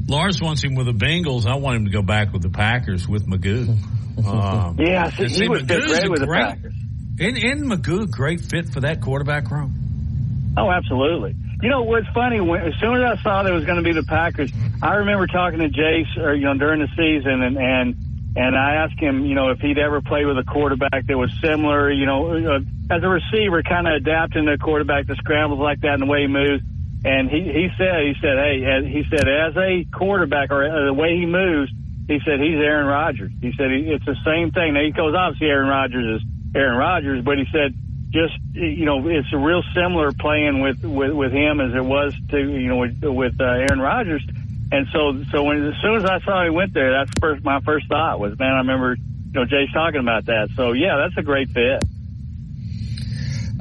Lars wants him with the Bengals. I want him to go back with the Packers with McGough. Um, yeah, see, he would fit great with the Packers. In in McGough, great fit for that quarterback room. Oh, absolutely. You know what's funny? When, as soon as I saw that it was going to be the Packers, I remember talking to Jace, or you know, during the season, and and and I asked him, you know, if he'd ever played with a quarterback that was similar, you know, uh, as a receiver, kind of adapting to a quarterback that scrambles like that and the way he moves. And he he said he said hey he said as a quarterback or uh, the way he moves he said he's Aaron Rodgers. He said it's the same thing. Now he goes obviously Aaron Rodgers is Aaron Rodgers, but he said just you know it's a real similar playing with with, with him as it was to you know with, with uh, Aaron Rodgers. And so so when as soon as I saw he went there, that's first my first thought was man I remember you know Jace talking about that. So yeah, that's a great fit.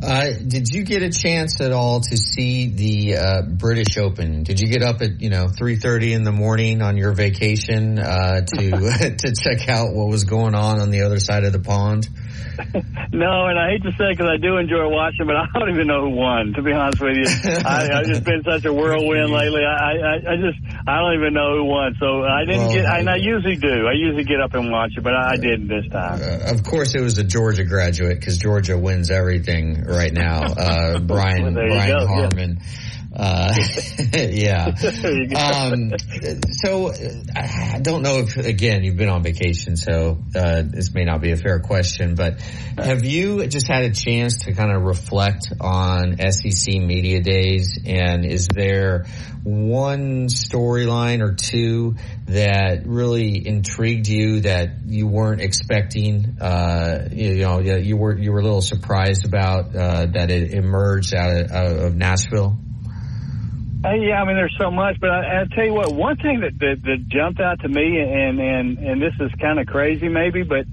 Uh, did you get a chance at all to see the uh, British Open? Did you get up at you know three thirty in the morning on your vacation uh, to to check out what was going on on the other side of the pond? no, and I hate to say because I do enjoy watching, but I don't even know who won. To be honest with you, I, I've just been such a whirlwind lately. I, I, I just I don't even know who won. So I didn't well, get. I, and I usually do. I usually get up and watch it, but I, I didn't this time. Uh, of course, it was a Georgia graduate because Georgia wins everything right now. Uh, Brian well, Brian go, Harman. Yeah. Uh, yeah. Um, so I don't know if, again, you've been on vacation, so uh, this may not be a fair question, but have you just had a chance to kind of reflect on SEC media days? And is there one storyline or two that really intrigued you that you weren't expecting? Uh, you, know, you were you were a little surprised about uh, that it emerged out of, out of Nashville. Uh, yeah, I mean, there's so much, but I, I'll tell you what. One thing that, that that jumped out to me, and and and this is kind of crazy, maybe, but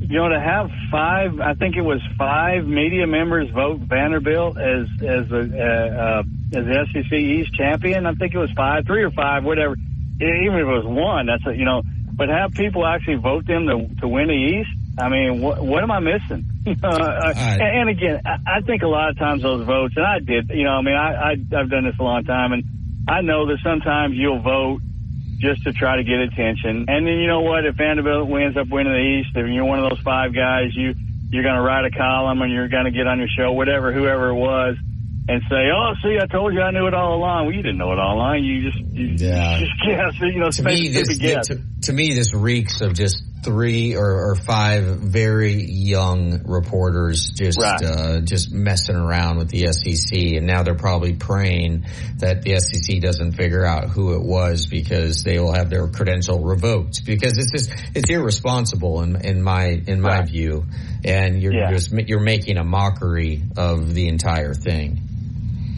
you know, to have five, I think it was five media members vote Vanderbilt as as a uh, uh, as the SEC East champion. I think it was five, three or five, whatever. Even if it was one, that's a, you know. But have people actually vote them to to win the East? I mean, what what am I missing? uh, and again, I think a lot of times those votes, and I did, you know, I mean, I, I I've done this a long time, and I know that sometimes you'll vote just to try to get attention, and then you know what? If Vanderbilt ends up winning the East, if you're one of those five guys, you you're going to write a column and you're going to get on your show, whatever, whoever it was, and say, "Oh, see, I told you I knew it all along." Well, you didn't know it all along. You just, you, yeah. you just guess. You know, to me, this, to, to, me, this reeks of just three or, or five very young reporters just right. uh, just messing around with the SEC, and now they're probably praying that the SEC doesn't figure out who it was because they will have their credential revoked because it's just it's irresponsible in in my in my right. view, and you're yeah. just you're making a mockery of the entire thing.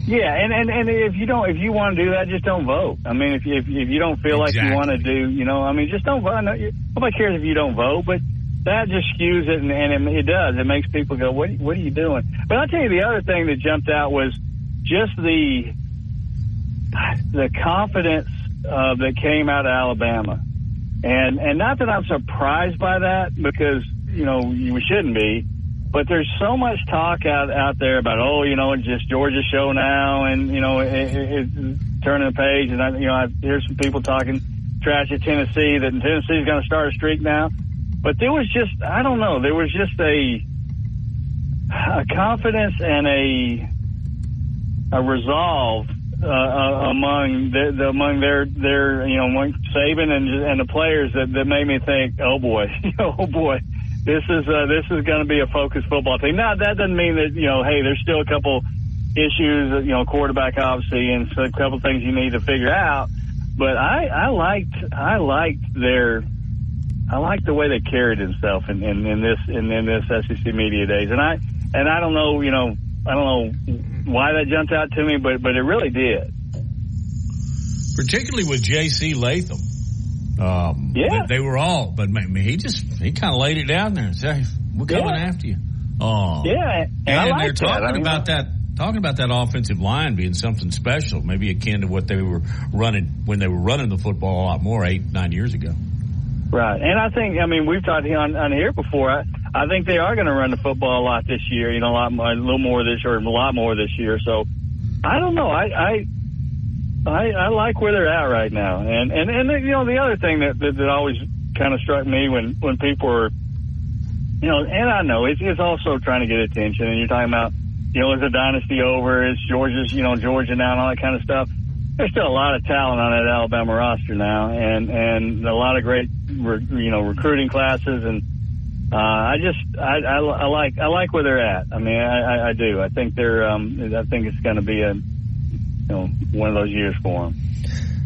Yeah, and, and, and if you don't, if you want to do that, just don't vote. I mean, if you, if, if you don't feel exactly. like you want to do, you know, I mean, just don't vote. Nobody cares if you don't vote, but that just skews it, and, and it, it does. It makes people go, "What? What are you doing?" But I'll tell you, the other thing that jumped out was just the the confidence uh, that came out of Alabama, and and not that I'm surprised by that because you know we shouldn't be but there's so much talk out out there about oh you know it's just Georgia show now and you know it, it, it's turning the page. And I, you know I hear some people talking trash at Tennessee that Tennessee's going to start a streak now, but there was just I don't know there was just a a confidence and a a resolve uh, uh, among the, the, among their their you know among Saban and and the players that that made me think oh boy oh boy this is uh, this is going to be a focused football team. Now that doesn't mean that you know, hey, there's still a couple issues, you know, quarterback obviously, and so a couple things you need to figure out. But I, I liked I liked their I liked the way they carried themselves in, in, in this in, in this SEC media days, and I and I don't know, you know, I don't know why that jumped out to me, but but it really did. Particularly with J.C. Latham. Um, yeah, they, they, were all, but he just he kind of laid it down there and said, "We're coming yeah. after you." Oh, yeah, and, and they're talking that. I mean, about that talking about that offensive line being something special, maybe akin to what they were running when they were running the football a lot more eight, nine years ago. Right, and I think I mean we've talked on, on here before. I, I think they are going to run the football a lot this year. You know, a lot, more, a little more this year, a lot more this year. So I don't know. I I I, I like where they're at right now, and and and you know the other thing that that, that always kind of struck me when when people are, you know, and I know it's it's also trying to get attention, and you're talking about, you know, is the dynasty over? Is Georgia's, you know, Georgia now and all that kind of stuff. There's still a lot of talent on that Alabama roster now, and and a lot of great, you know, recruiting classes, and uh, I just I, I, I like I like where they're at. I mean, I, I, I do. I think they're. Um, I think it's going to be a, you know, one of those years for them.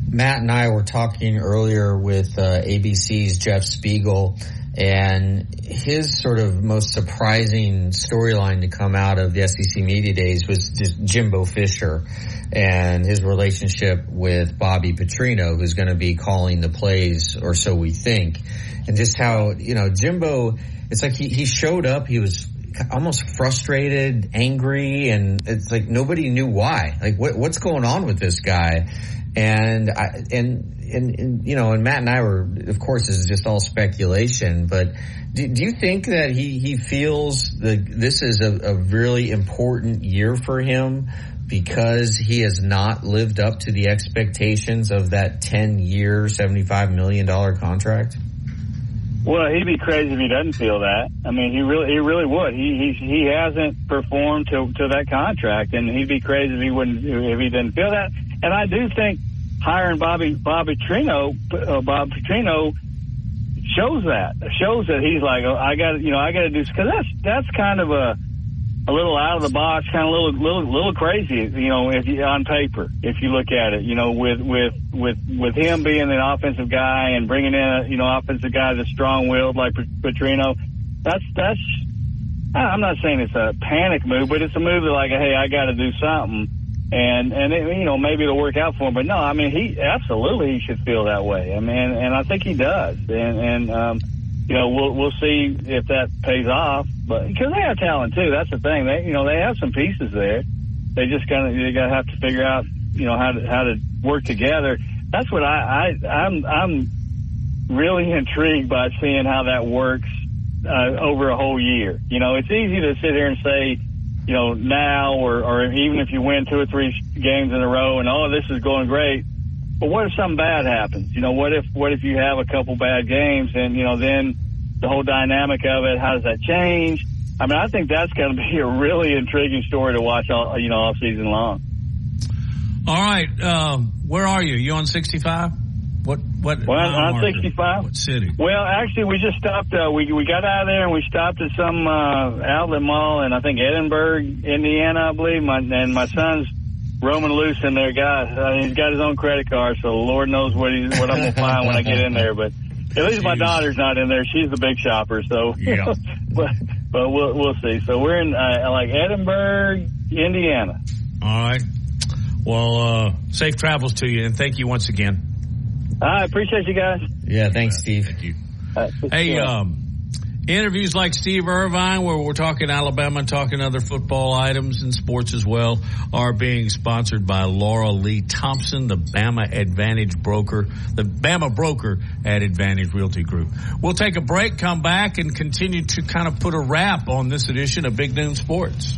Matt and I were talking earlier with uh, ABC's Jeff Spiegel, and his sort of most surprising storyline to come out of the SEC media days was just Jimbo Fisher and his relationship with Bobby Petrino, who's going to be calling the plays, or so we think, and just how you know Jimbo. It's like he he showed up. He was almost frustrated, angry, and it's like nobody knew why. Like what what's going on with this guy? And I, and, and, and, you know, and Matt and I were, of course, this is just all speculation, but do, do you think that he, he feels that this is a, a really important year for him because he has not lived up to the expectations of that 10 year, $75 million contract? Well, he'd be crazy if he doesn't feel that. I mean, he really, he really would. He he he hasn't performed to to that contract, and he'd be crazy if he wouldn't if he didn't feel that. And I do think hiring Bobby Bobby Trino, uh, Bob Petrino shows that shows that he's like, oh, I got you know I got to do because that's that's kind of a a little out of the box, kind of little little little crazy, you know, if you on paper, if you look at it, you know, with with with with him being an offensive guy and bringing in a you know offensive guy that's strong willed like Petrino, that's that's. I'm not saying it's a panic move, but it's a move that like, hey, I got to do something and and it, you know maybe it'll work out for him. But no, I mean he absolutely he should feel that way. I mean, and I think he does. And and um, you know we'll we'll see if that pays off. But because they have talent too, that's the thing. They you know they have some pieces there. They just kind of they got to have to figure out you know how to how to work together. That's what I, I I'm I'm really intrigued by seeing how that works uh, over a whole year. You know, it's easy to sit here and say you know, now or, or even if you win two or three games in a row and, oh, this is going great. But what if something bad happens? You know, what if, what if you have a couple bad games and, you know, then the whole dynamic of it, how does that change? I mean, I think that's going to be a really intriguing story to watch all, you know, all season long. All right. Uh, where are you? You on 65? What what? Well, on 65. What city? Well, actually, we just stopped. Uh, we we got out of there and we stopped at some uh, outlet mall in I think Edinburgh, Indiana, I believe. My and my son's roaming loose in there. Guy, uh, he's got his own credit card, so Lord knows what he's what I'm gonna find when I get in there. But at least my daughter's not in there. She's the big shopper, so. Yeah. but but we'll we'll see. So we're in uh, like Edinburgh, Indiana. All right. Well, uh, safe travels to you, and thank you once again. I appreciate you guys. Yeah, thanks, Steve. Thank you. hey, um, interviews like Steve Irvine, where we're talking Alabama and talking other football items and sports as well, are being sponsored by Laura Lee Thompson, the Bama Advantage broker, the Bama broker at Advantage Realty Group. We'll take a break, come back, and continue to kind of put a wrap on this edition of Big Noon Sports.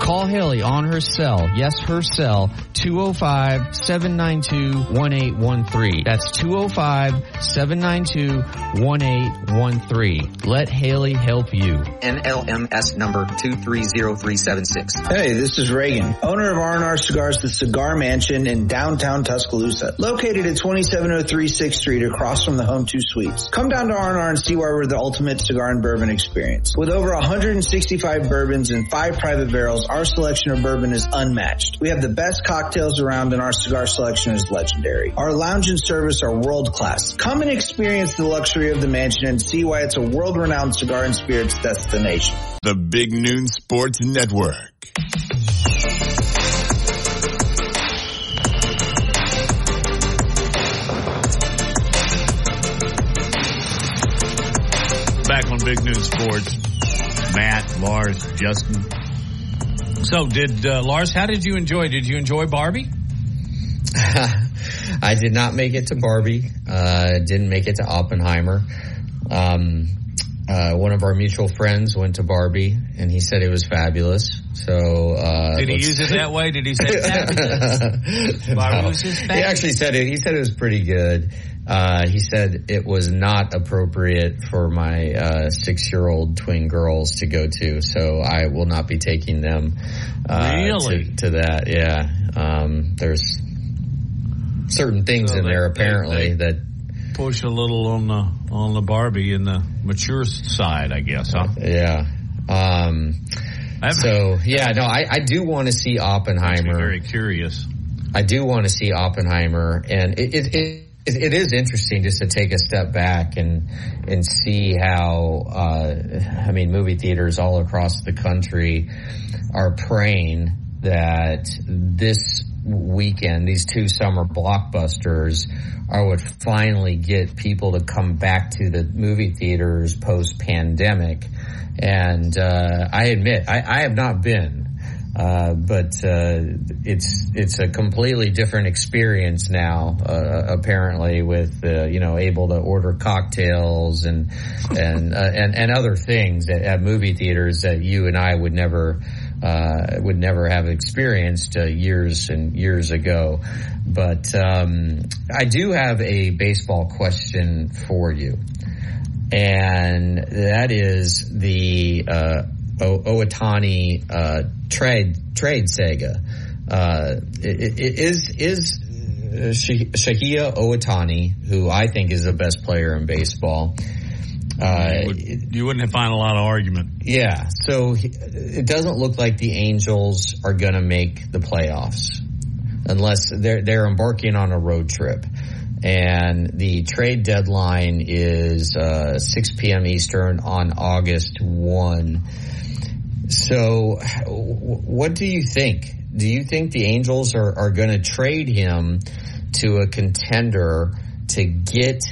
Call Haley on her cell. Yes, her cell. 205-792-1813. That's 205-792-1813. Let Haley help you. NMLS number 230376. Hey, this is Reagan, owner of R&R Cigars, the Cigar Mansion in downtown Tuscaloosa, located at 2703 6th Street across from the Home 2 Suites. Come down to R&R and see why we're the ultimate cigar and bourbon experience. With over 165 bourbons and five private barrels, our selection of bourbon is unmatched. We have the best cocktails around and our cigar selection is legendary. Our lounge and service are world class. Come and experience the luxury of the mansion and see why it's a world renowned cigar and spirits destination. The Big Noon Sports Network. Back on Big Noon Sports. Matt, Lars, Justin. So, did uh, Lars? How did you enjoy? Did you enjoy Barbie? I did not make it to Barbie. Uh, didn't make it to Oppenheimer. Um, uh, one of our mutual friends went to Barbie, and he said it was fabulous. So uh, Did he use it that way? Did he say fabulous? Barbie was just he actually said it. He said it was pretty good. Uh, he said it was not appropriate for my uh, six-year-old twin girls to go to, so I will not be taking them uh, Really? to, to that. Yeah, um, there's certain things So in they- there they- apparently that Push a little on the on the Barbie in the mature side, I guess. Huh? Yeah. Um, so yeah, no, I, I do want to see Oppenheimer. Very curious. I do want to see Oppenheimer, and it, it, it, it is interesting just to take a step back and and see how uh, I mean movie theaters all across the country are praying that this weekend these two summer blockbusters are what finally get people to come back to the movie theaters post pandemic and uh, I admit I, I have not been uh, but uh, it's it's a completely different experience now. Uh, apparently, with you know able to order cocktails and and uh, and and other things at, at movie theaters that you and I would never uh, would never have experienced years and years ago. But um, I do have a baseball question for you, and that is the o- Ohtani uh, trade trade saga. Uh, is is uh, Shohei Ohtani, who I think is the best player in baseball. Uh, you, would, you wouldn't find a lot of argument. yeah, so he, it doesn't look like the Angels are going to make the playoffs unless they're they're embarking on a road trip. And the trade deadline is uh, 6 p.m. Eastern on August 1. So, what do you think? Do you think the Angels are, are going to trade him to a contender to get,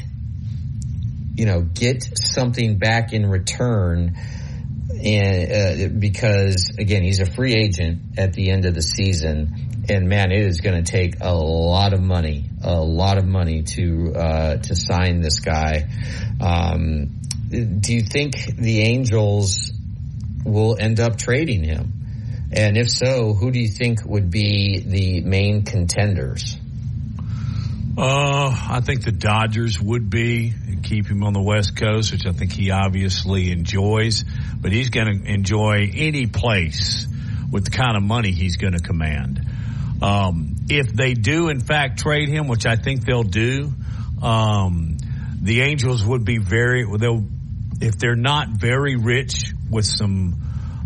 you know, get something back in return? And uh, because again, he's a free agent at the end of the season, and man, it is going to take a lot of money, a lot of money to uh, to sign this guy. Um, do you think the Angels will end up trading him? And if so, who do you think would be the main contenders? Uh, I think the Dodgers would be and keep him on the West Coast, which I think he obviously enjoys. But he's going to enjoy any place with the kind of money he's going to command. Um, if they do, in fact, trade him, which I think they'll do, um, the Angels would be very. They'll if they're not very rich with some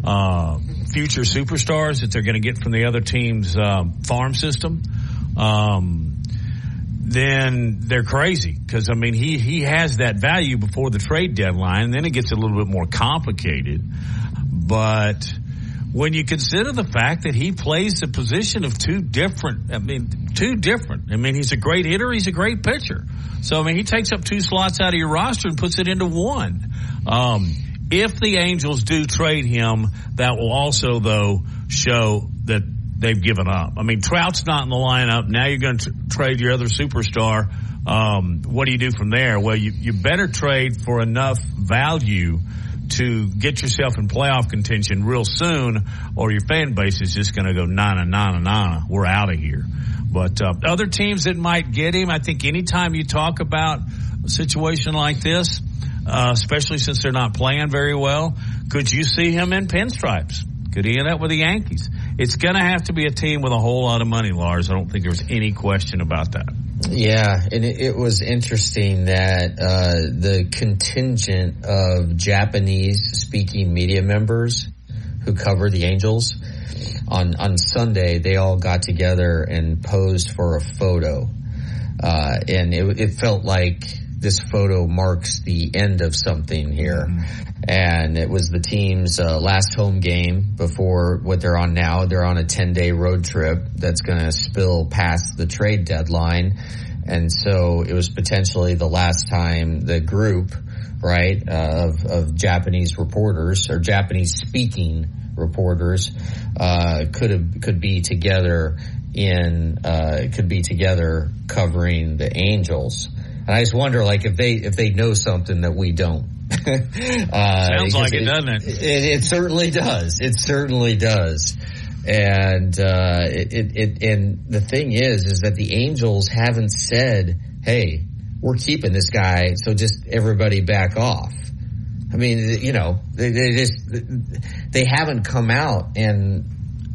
uh, future superstars that they're going to get from the other team's uh, farm system. Um, then they're crazy because I mean he he has that value before the trade deadline, and then it gets a little bit more complicated. But when you consider the fact that he plays the position of two different, I mean two different. I mean he's a great hitter, he's a great pitcher. So I mean he takes up two slots out of your roster and puts it into one. Um, if the Angels do trade him, that will also though show that they've given up. I mean, Trout's not in the lineup. Now you're going to trade your other superstar. Um, what do you do from there? Well, you, you better trade for enough value to get yourself in playoff contention real soon, or your fan base is just going to go nana nana nana. We're out of here. But uh, other teams that might get him, I think anytime you talk about a situation like this, uh, especially since they're not playing very well, could you see him in pinstripes? Could he end up with the Yankees? It's going to have to be a team with a whole lot of money, Lars. I don't think there's any question about that. Yeah, and it, it was interesting that uh, the contingent of Japanese speaking media members who cover the Angels on on Sunday, they all got together and posed for a photo, uh, and it, it felt like this photo marks the end of something here. And it was the team's uh, last home game before what they're on now. They're on a 10 day road trip that's going to spill past the trade deadline. And so it was potentially the last time the group, right, uh, of, of Japanese reporters or Japanese speaking reporters, uh, could have, could be together in, uh, could be together covering the Angels. And I just wonder, like, if they if they know something that we don't. uh, Sounds like it, doesn't it? it? It certainly does. It certainly does. And uh, it, it, it and the thing is, is that the Angels haven't said, "Hey, we're keeping this guy," so just everybody back off. I mean, you know, they, they just they haven't come out and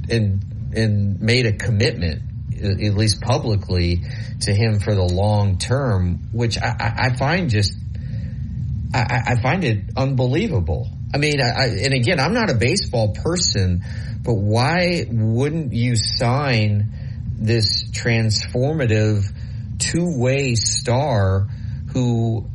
and and made a commitment Uh, at least publicly to him for the long term, which I, I find just I, I, find it unbelievable. I mean, I, and again, I'm not a baseball person, but why wouldn't you sign this transformative two way star who,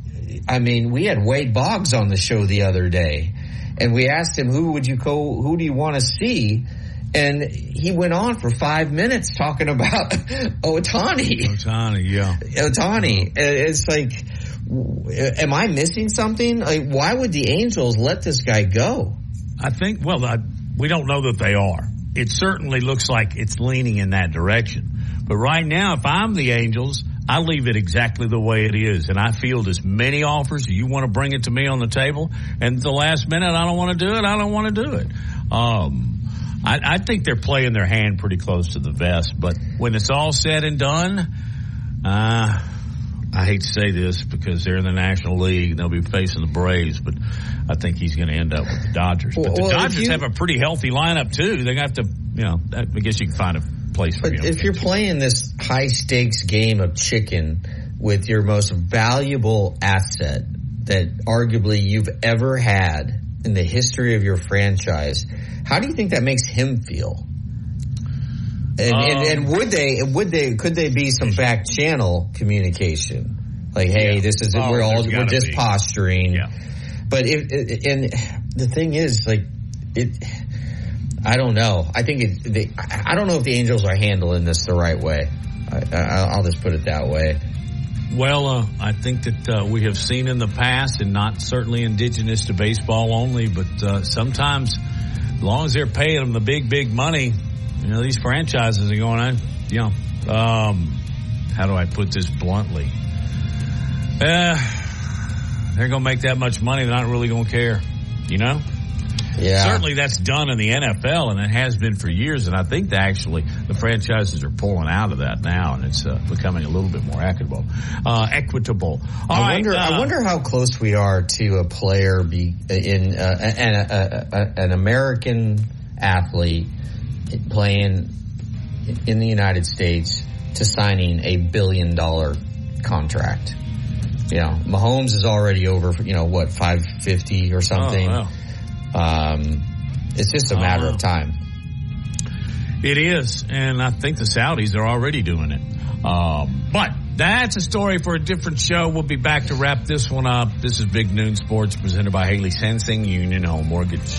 I mean, we had Wade Boggs on the show the other day and we asked him, who would you go, who do you want to see? And he went on for five minutes talking about Ohtani. Ohtani, yeah. Ohtani. It's like, am I missing something? Like, why would the Angels let this guy go? I think, well, I, we don't know that they are. It certainly looks like it's leaning in that direction. But right now, if I'm the Angels, I leave it exactly the way it is. And I field as many offers. You want to bring it to me on the table. And the last minute, I don't want to do it. I don't want to do it. Um, I, I, think they're playing their hand pretty close to the vest. But when it's all said and done, uh, I hate to say this because they're in the National League and they'll be facing the Braves, but I think he's going to end up with the Dodgers. But the well, Dodgers you, have a pretty healthy lineup too. They have to, you know, I guess you can find a place for him. But if you're playing this high stakes game of chicken with your most valuable asset that arguably you've ever had in the history of your franchise, how do you think that makes him feel? And, um, and, and, would they, would they, could they be some back channel communication? Like, hey, yeah. this is, oh, we're all, we're just be. posturing. Yeah. But if, and the thing is, like, it, I don't know. I think it, they, I don't know if the Angels are handling this the right way. I, will just put it that way. Well, uh, I think that uh, we have seen in the past, and not certainly indigenous to baseball only, but uh, sometimes as long as they're paying them the big, big money, you know, these franchises are going on, you know, um, how do I put this bluntly? Uh, they're going to make that much money. They're not really going to care, you know? Yeah. Certainly that's done in the NFL and it has been for years. And I think that actually the franchises are pulling out of that now and it's uh, becoming a little bit more equitable. Uh, equitable. All I wonder, uh, I wonder how close we are to a player be in, uh, an, a, a, an American athlete playing in the United States to signing a billion dollar contract. You know, Mahomes is already over, you know, what, 550 or something. Oh, wow. Um, it's just a matter uh, of time. It is, and I think the Saudis are already doing it. Um, but that's a story for a different show. We'll be back to wrap this one up. This is Big Noon Sports presented by Haley Sansing Union Home Mortgage.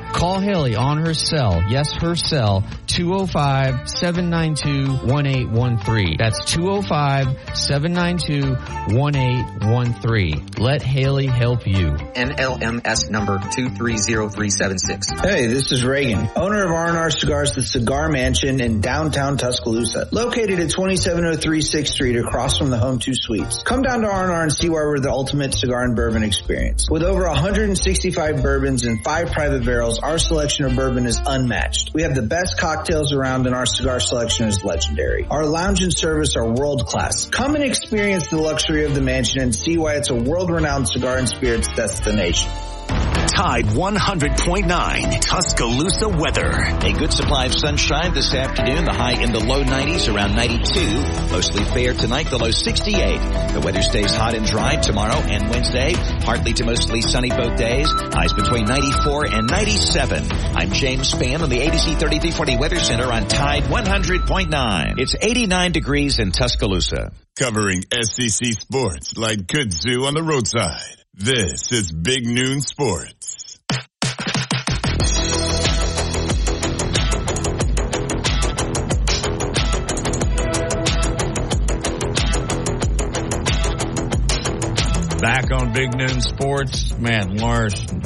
Call Haley on her cell, yes, her cell, 205-792-1813. That's 205-792-1813. Let Haley help you. NMLS number 230376. Hey, this is Reagan, owner of R&R Cigars, the Cigar Mansion in downtown Tuscaloosa, located at 2703 6th Street across from the Home 2 Suites. Come down to R&R and see why we're the ultimate cigar and bourbon experience. With over 165 bourbons and five private barrels, our selection of bourbon is unmatched. We have the best cocktails around and our cigar selection is legendary. Our lounge and service are world class. Come and experience the luxury of the mansion and see why it's a world renowned cigar and spirits destination. Tide 100.9 Tuscaloosa weather. A good supply of sunshine this afternoon. The high in the low 90s, around 92. Mostly fair tonight, the low 68. The weather stays hot and dry tomorrow and Wednesday. Partly to mostly sunny both days. Highs between 94 and 97. I'm James Spann on the ABC 3340 Weather Center on Tide 100.9. It's 89 degrees in Tuscaloosa. Covering SEC sports like kudzu on the roadside. This is Big Noon Sports. Back on Big Noon Sports, Matt Larson,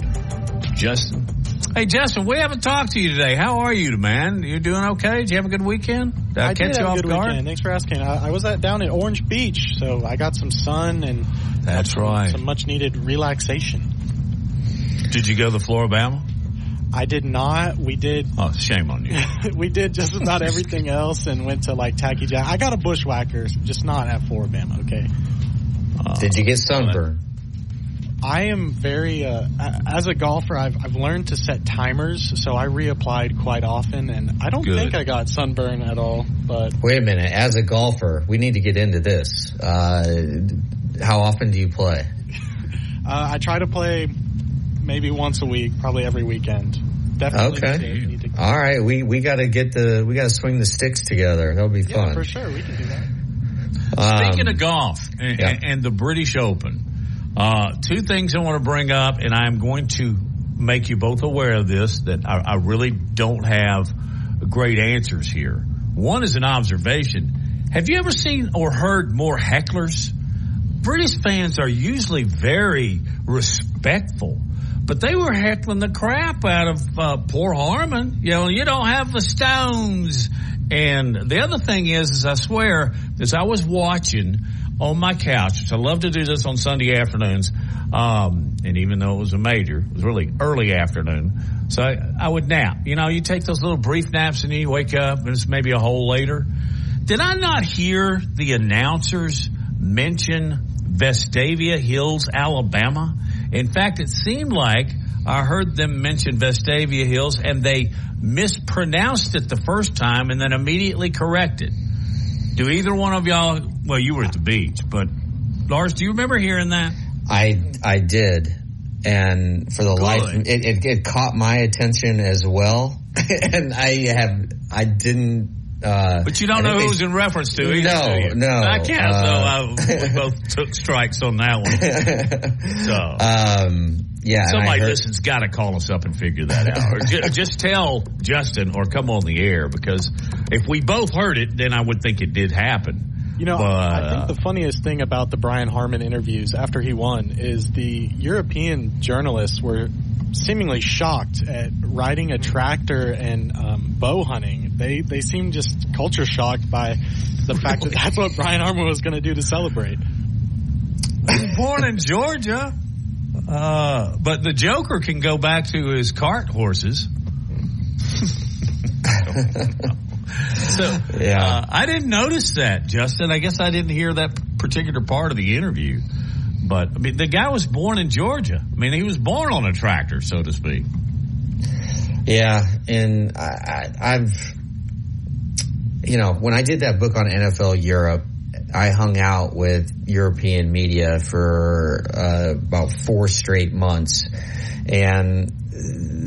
Justin. Hey, Justin, we haven't talked to you today. How are you, man? You doing okay? Did you have a good weekend? Did I, I catch did you have off a good guard? weekend. Thanks for asking. I, I was at, down at Orange Beach, so I got some sun and That's some, right. some much needed relaxation. Did you go to Flora-Bama? I did not. We did. Oh, shame on you. we did just about everything else and went to like Tacky Jack. I got a bushwhacker, just not at Flora-Bama. Okay. Did you get sunburned? I am very, uh, as a golfer, I've, I've learned to set timers, so I reapplied quite often, and I don't Good. think I got sunburn at all. But Wait a minute. As a golfer, we need to get into this. Uh, how often do you play? uh, I try to play maybe once a week, probably every weekend. Definitely. Okay. need to- All right. We we got to get the we got to swing the sticks together. That'll be Yeah, fun. for sure, we can do that. Um, Speaking of golf and, yeah. and the British Open, uh, two things I want to bring up, and I'm going to make you both aware of this that I, I really don't have great answers here. One is an observation. Have you ever seen or heard more hecklers? British fans are usually very respectful, but they were heckling the crap out of uh, poor Harman. You know, you don't have the stones. And the other thing is, is I swear, as I was watching on my couch, which I love to do this on Sunday afternoons, um, and even though it was a major, it was really early afternoon. So I, I would nap. You know, you take those little brief naps and you wake up and it's maybe a hole later. Did I not hear the announcers mention Vestavia Hills, Alabama? In fact, it seemed like I heard them mention Vestavia Hills and they mispronounced it the first time and then immediately corrected. Do either one of y'all, well, you were at the beach, but Lars, do you remember hearing that? I I did, and for the Good. life, it, it, it caught my attention as well, and I have I didn't. Uh, But you don't know think who they- was in reference to either. No, do you? no, I can't. uh, so uh, we both took strikes on that one. So. Um, yeah, Somebody heard- listen's got to call us up and figure that out. Or ju- just tell Justin or come on the air because if we both heard it, then I would think it did happen. You know, But, I think the funniest thing about the Brian Harman interviews after he won is the European journalists were seemingly shocked at riding a tractor and um, bow hunting. They they seemed just culture shocked by the fact that that's what Brian Harman was going to do to celebrate. He was born in Georgia. Uh, but the Joker can go back to his cart horses. so Yeah. uh, I didn't notice that, Justin. I guess I didn't hear that particular part of the interview. But I mean, the guy was born in Georgia. I mean, he was born on a tractor, so to speak. Yeah, and I, I've you know, when I did that book on NFL Europe, I hung out with European media for uh, about four straight months, and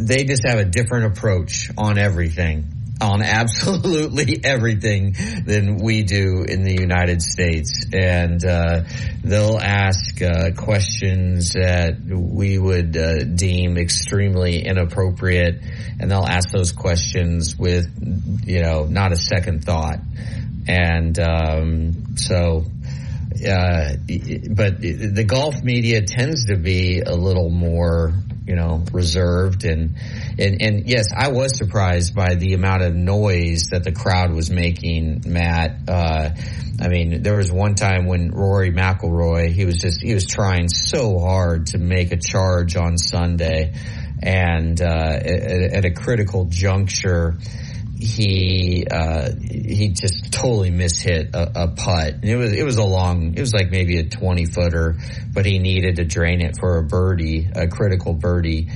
they just have a different approach on everything on absolutely everything than we do in the United States. And uh, they'll ask uh, questions that we would uh, deem extremely inappropriate, and they'll ask those questions with, you know, not a second thought. And um, so. Uh, but the golf media tends to be a little more you know, reserved and, and, and yes, I was surprised by the amount of noise that the crowd was making, Matt. Uh, I mean, there was one time when Rory McIlroy, he was just, he was trying so hard to make a charge on Sunday and, uh, at, at a critical juncture, he uh, he just totally mishit a, a putt. And it was it was a long, it was like maybe a twenty footer, but he needed to drain it for a birdie, a critical birdie.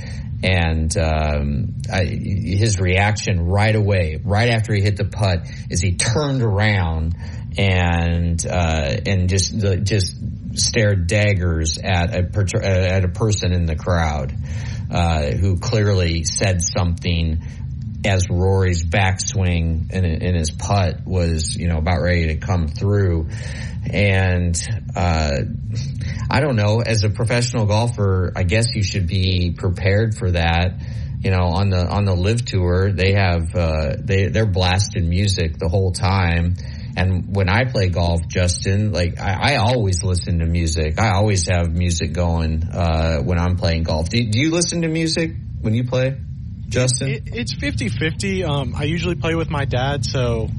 And um, I, his reaction right away, right after he hit the putt, is he turned around and uh, and just just stared daggers at a at a person in the crowd uh, who clearly said something as Rory's backswing and, and his putt was, you know, about ready to come through. And, uh, I don't know, as a professional golfer, I guess you should be prepared for that. You know, on the, on the LIV tour, they have, uh, they, they're blasting music the whole time. And when I play golf, Justin, like I, I, always listen to music. I always have music going, uh, when I'm playing golf. Do, do you listen to music when you play? Justin? It, it's 50-50. Um, I usually play with my dad, so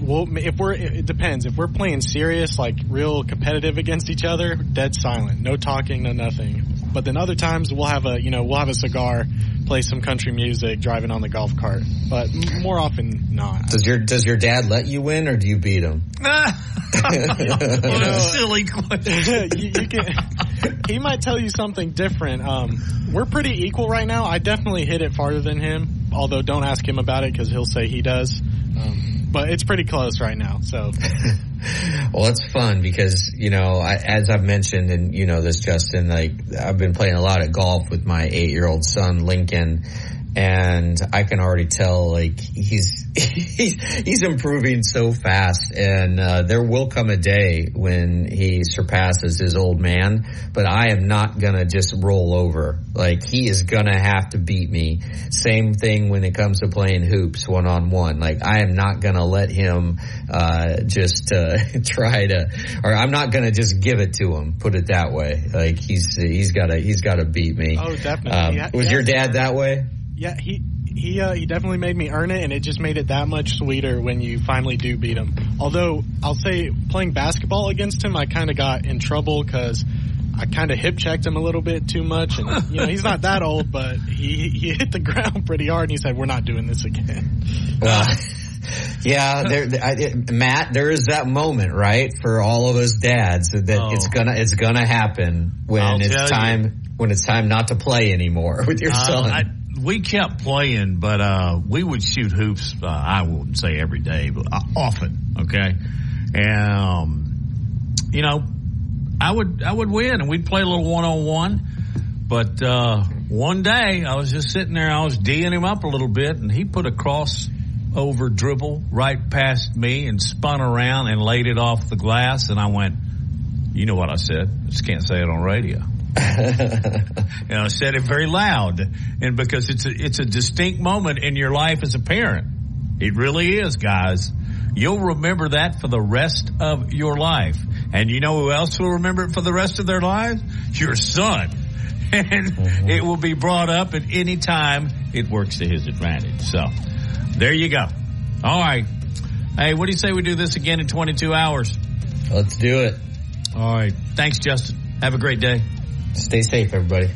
we'll, if we're it depends. If we're playing serious, like real competitive against each other, dead silent, no talking, no nothing. But then other times we'll have a you know we'll have a cigar, play some country music, driving on the golf cart. But more often not. Does your does your dad let you win or do you beat him? what a silly question. you, you can, he might tell you something different. Um, we're pretty equal right now. I definitely hit it farther than him. Although don't ask him about it because he'll say he does. Um, but it's pretty close right now. So. well, it's fun because you know, I, as I've mentioned, and you know this, Justin. Like I've been playing a lot of golf with my eight-year-old son, Lincoln, and I can already tell like he's he's, he's improving so fast. And uh, there will come a day when he surpasses his old man but I am not gonna just roll over. Like he is gonna have to beat me. Same thing when it comes to playing hoops one on one like I am not gonna let him uh, just uh, try to or I'm not gonna just give it to him put it that way. Like he's he's gotta he's gotta beat me. Oh definitely. Um, was yeah. your dad that way yeah, he he uh, he definitely made me earn it, and it just made it that much sweeter when you finally do beat him. Although I'll say, playing basketball against him, I kind of got in trouble because I kind of hip checked him a little bit too much, and you know he's not that old, but he he hit the ground pretty hard, and he said, "We're not doing this again." Well. Yeah, there, I, Matt, there is that moment, right, for all of us dads that oh. it's gonna it's gonna happen when I'll it's time you. when it's time not to play anymore with your uh, son. I, we kept playing, but uh, we would shoot hoops. Uh, I wouldn't say every day, but uh, often. Okay, and um, you know, I would I would win, and we'd play a little one on one. But uh, one day, I was just sitting there. I was d'ing him up a little bit, and he put a cross over dribble right past me and spun around and laid it off the glass. And I went, you know what I said? I just can't say it on radio. and I said it very loud, and because it's a, it's a distinct moment in your life as a parent. It really is, guys. You'll remember that for the rest of your life. And you know who else will remember it for the rest of their lives? Your son. And mm-hmm. it will be brought up at any time it works to his advantage. So there you go. All right. Hey, what do you say we do this again in 22 hours? Let's do it. All right. Thanks, Justin. Have a great day. Stay safe, everybody.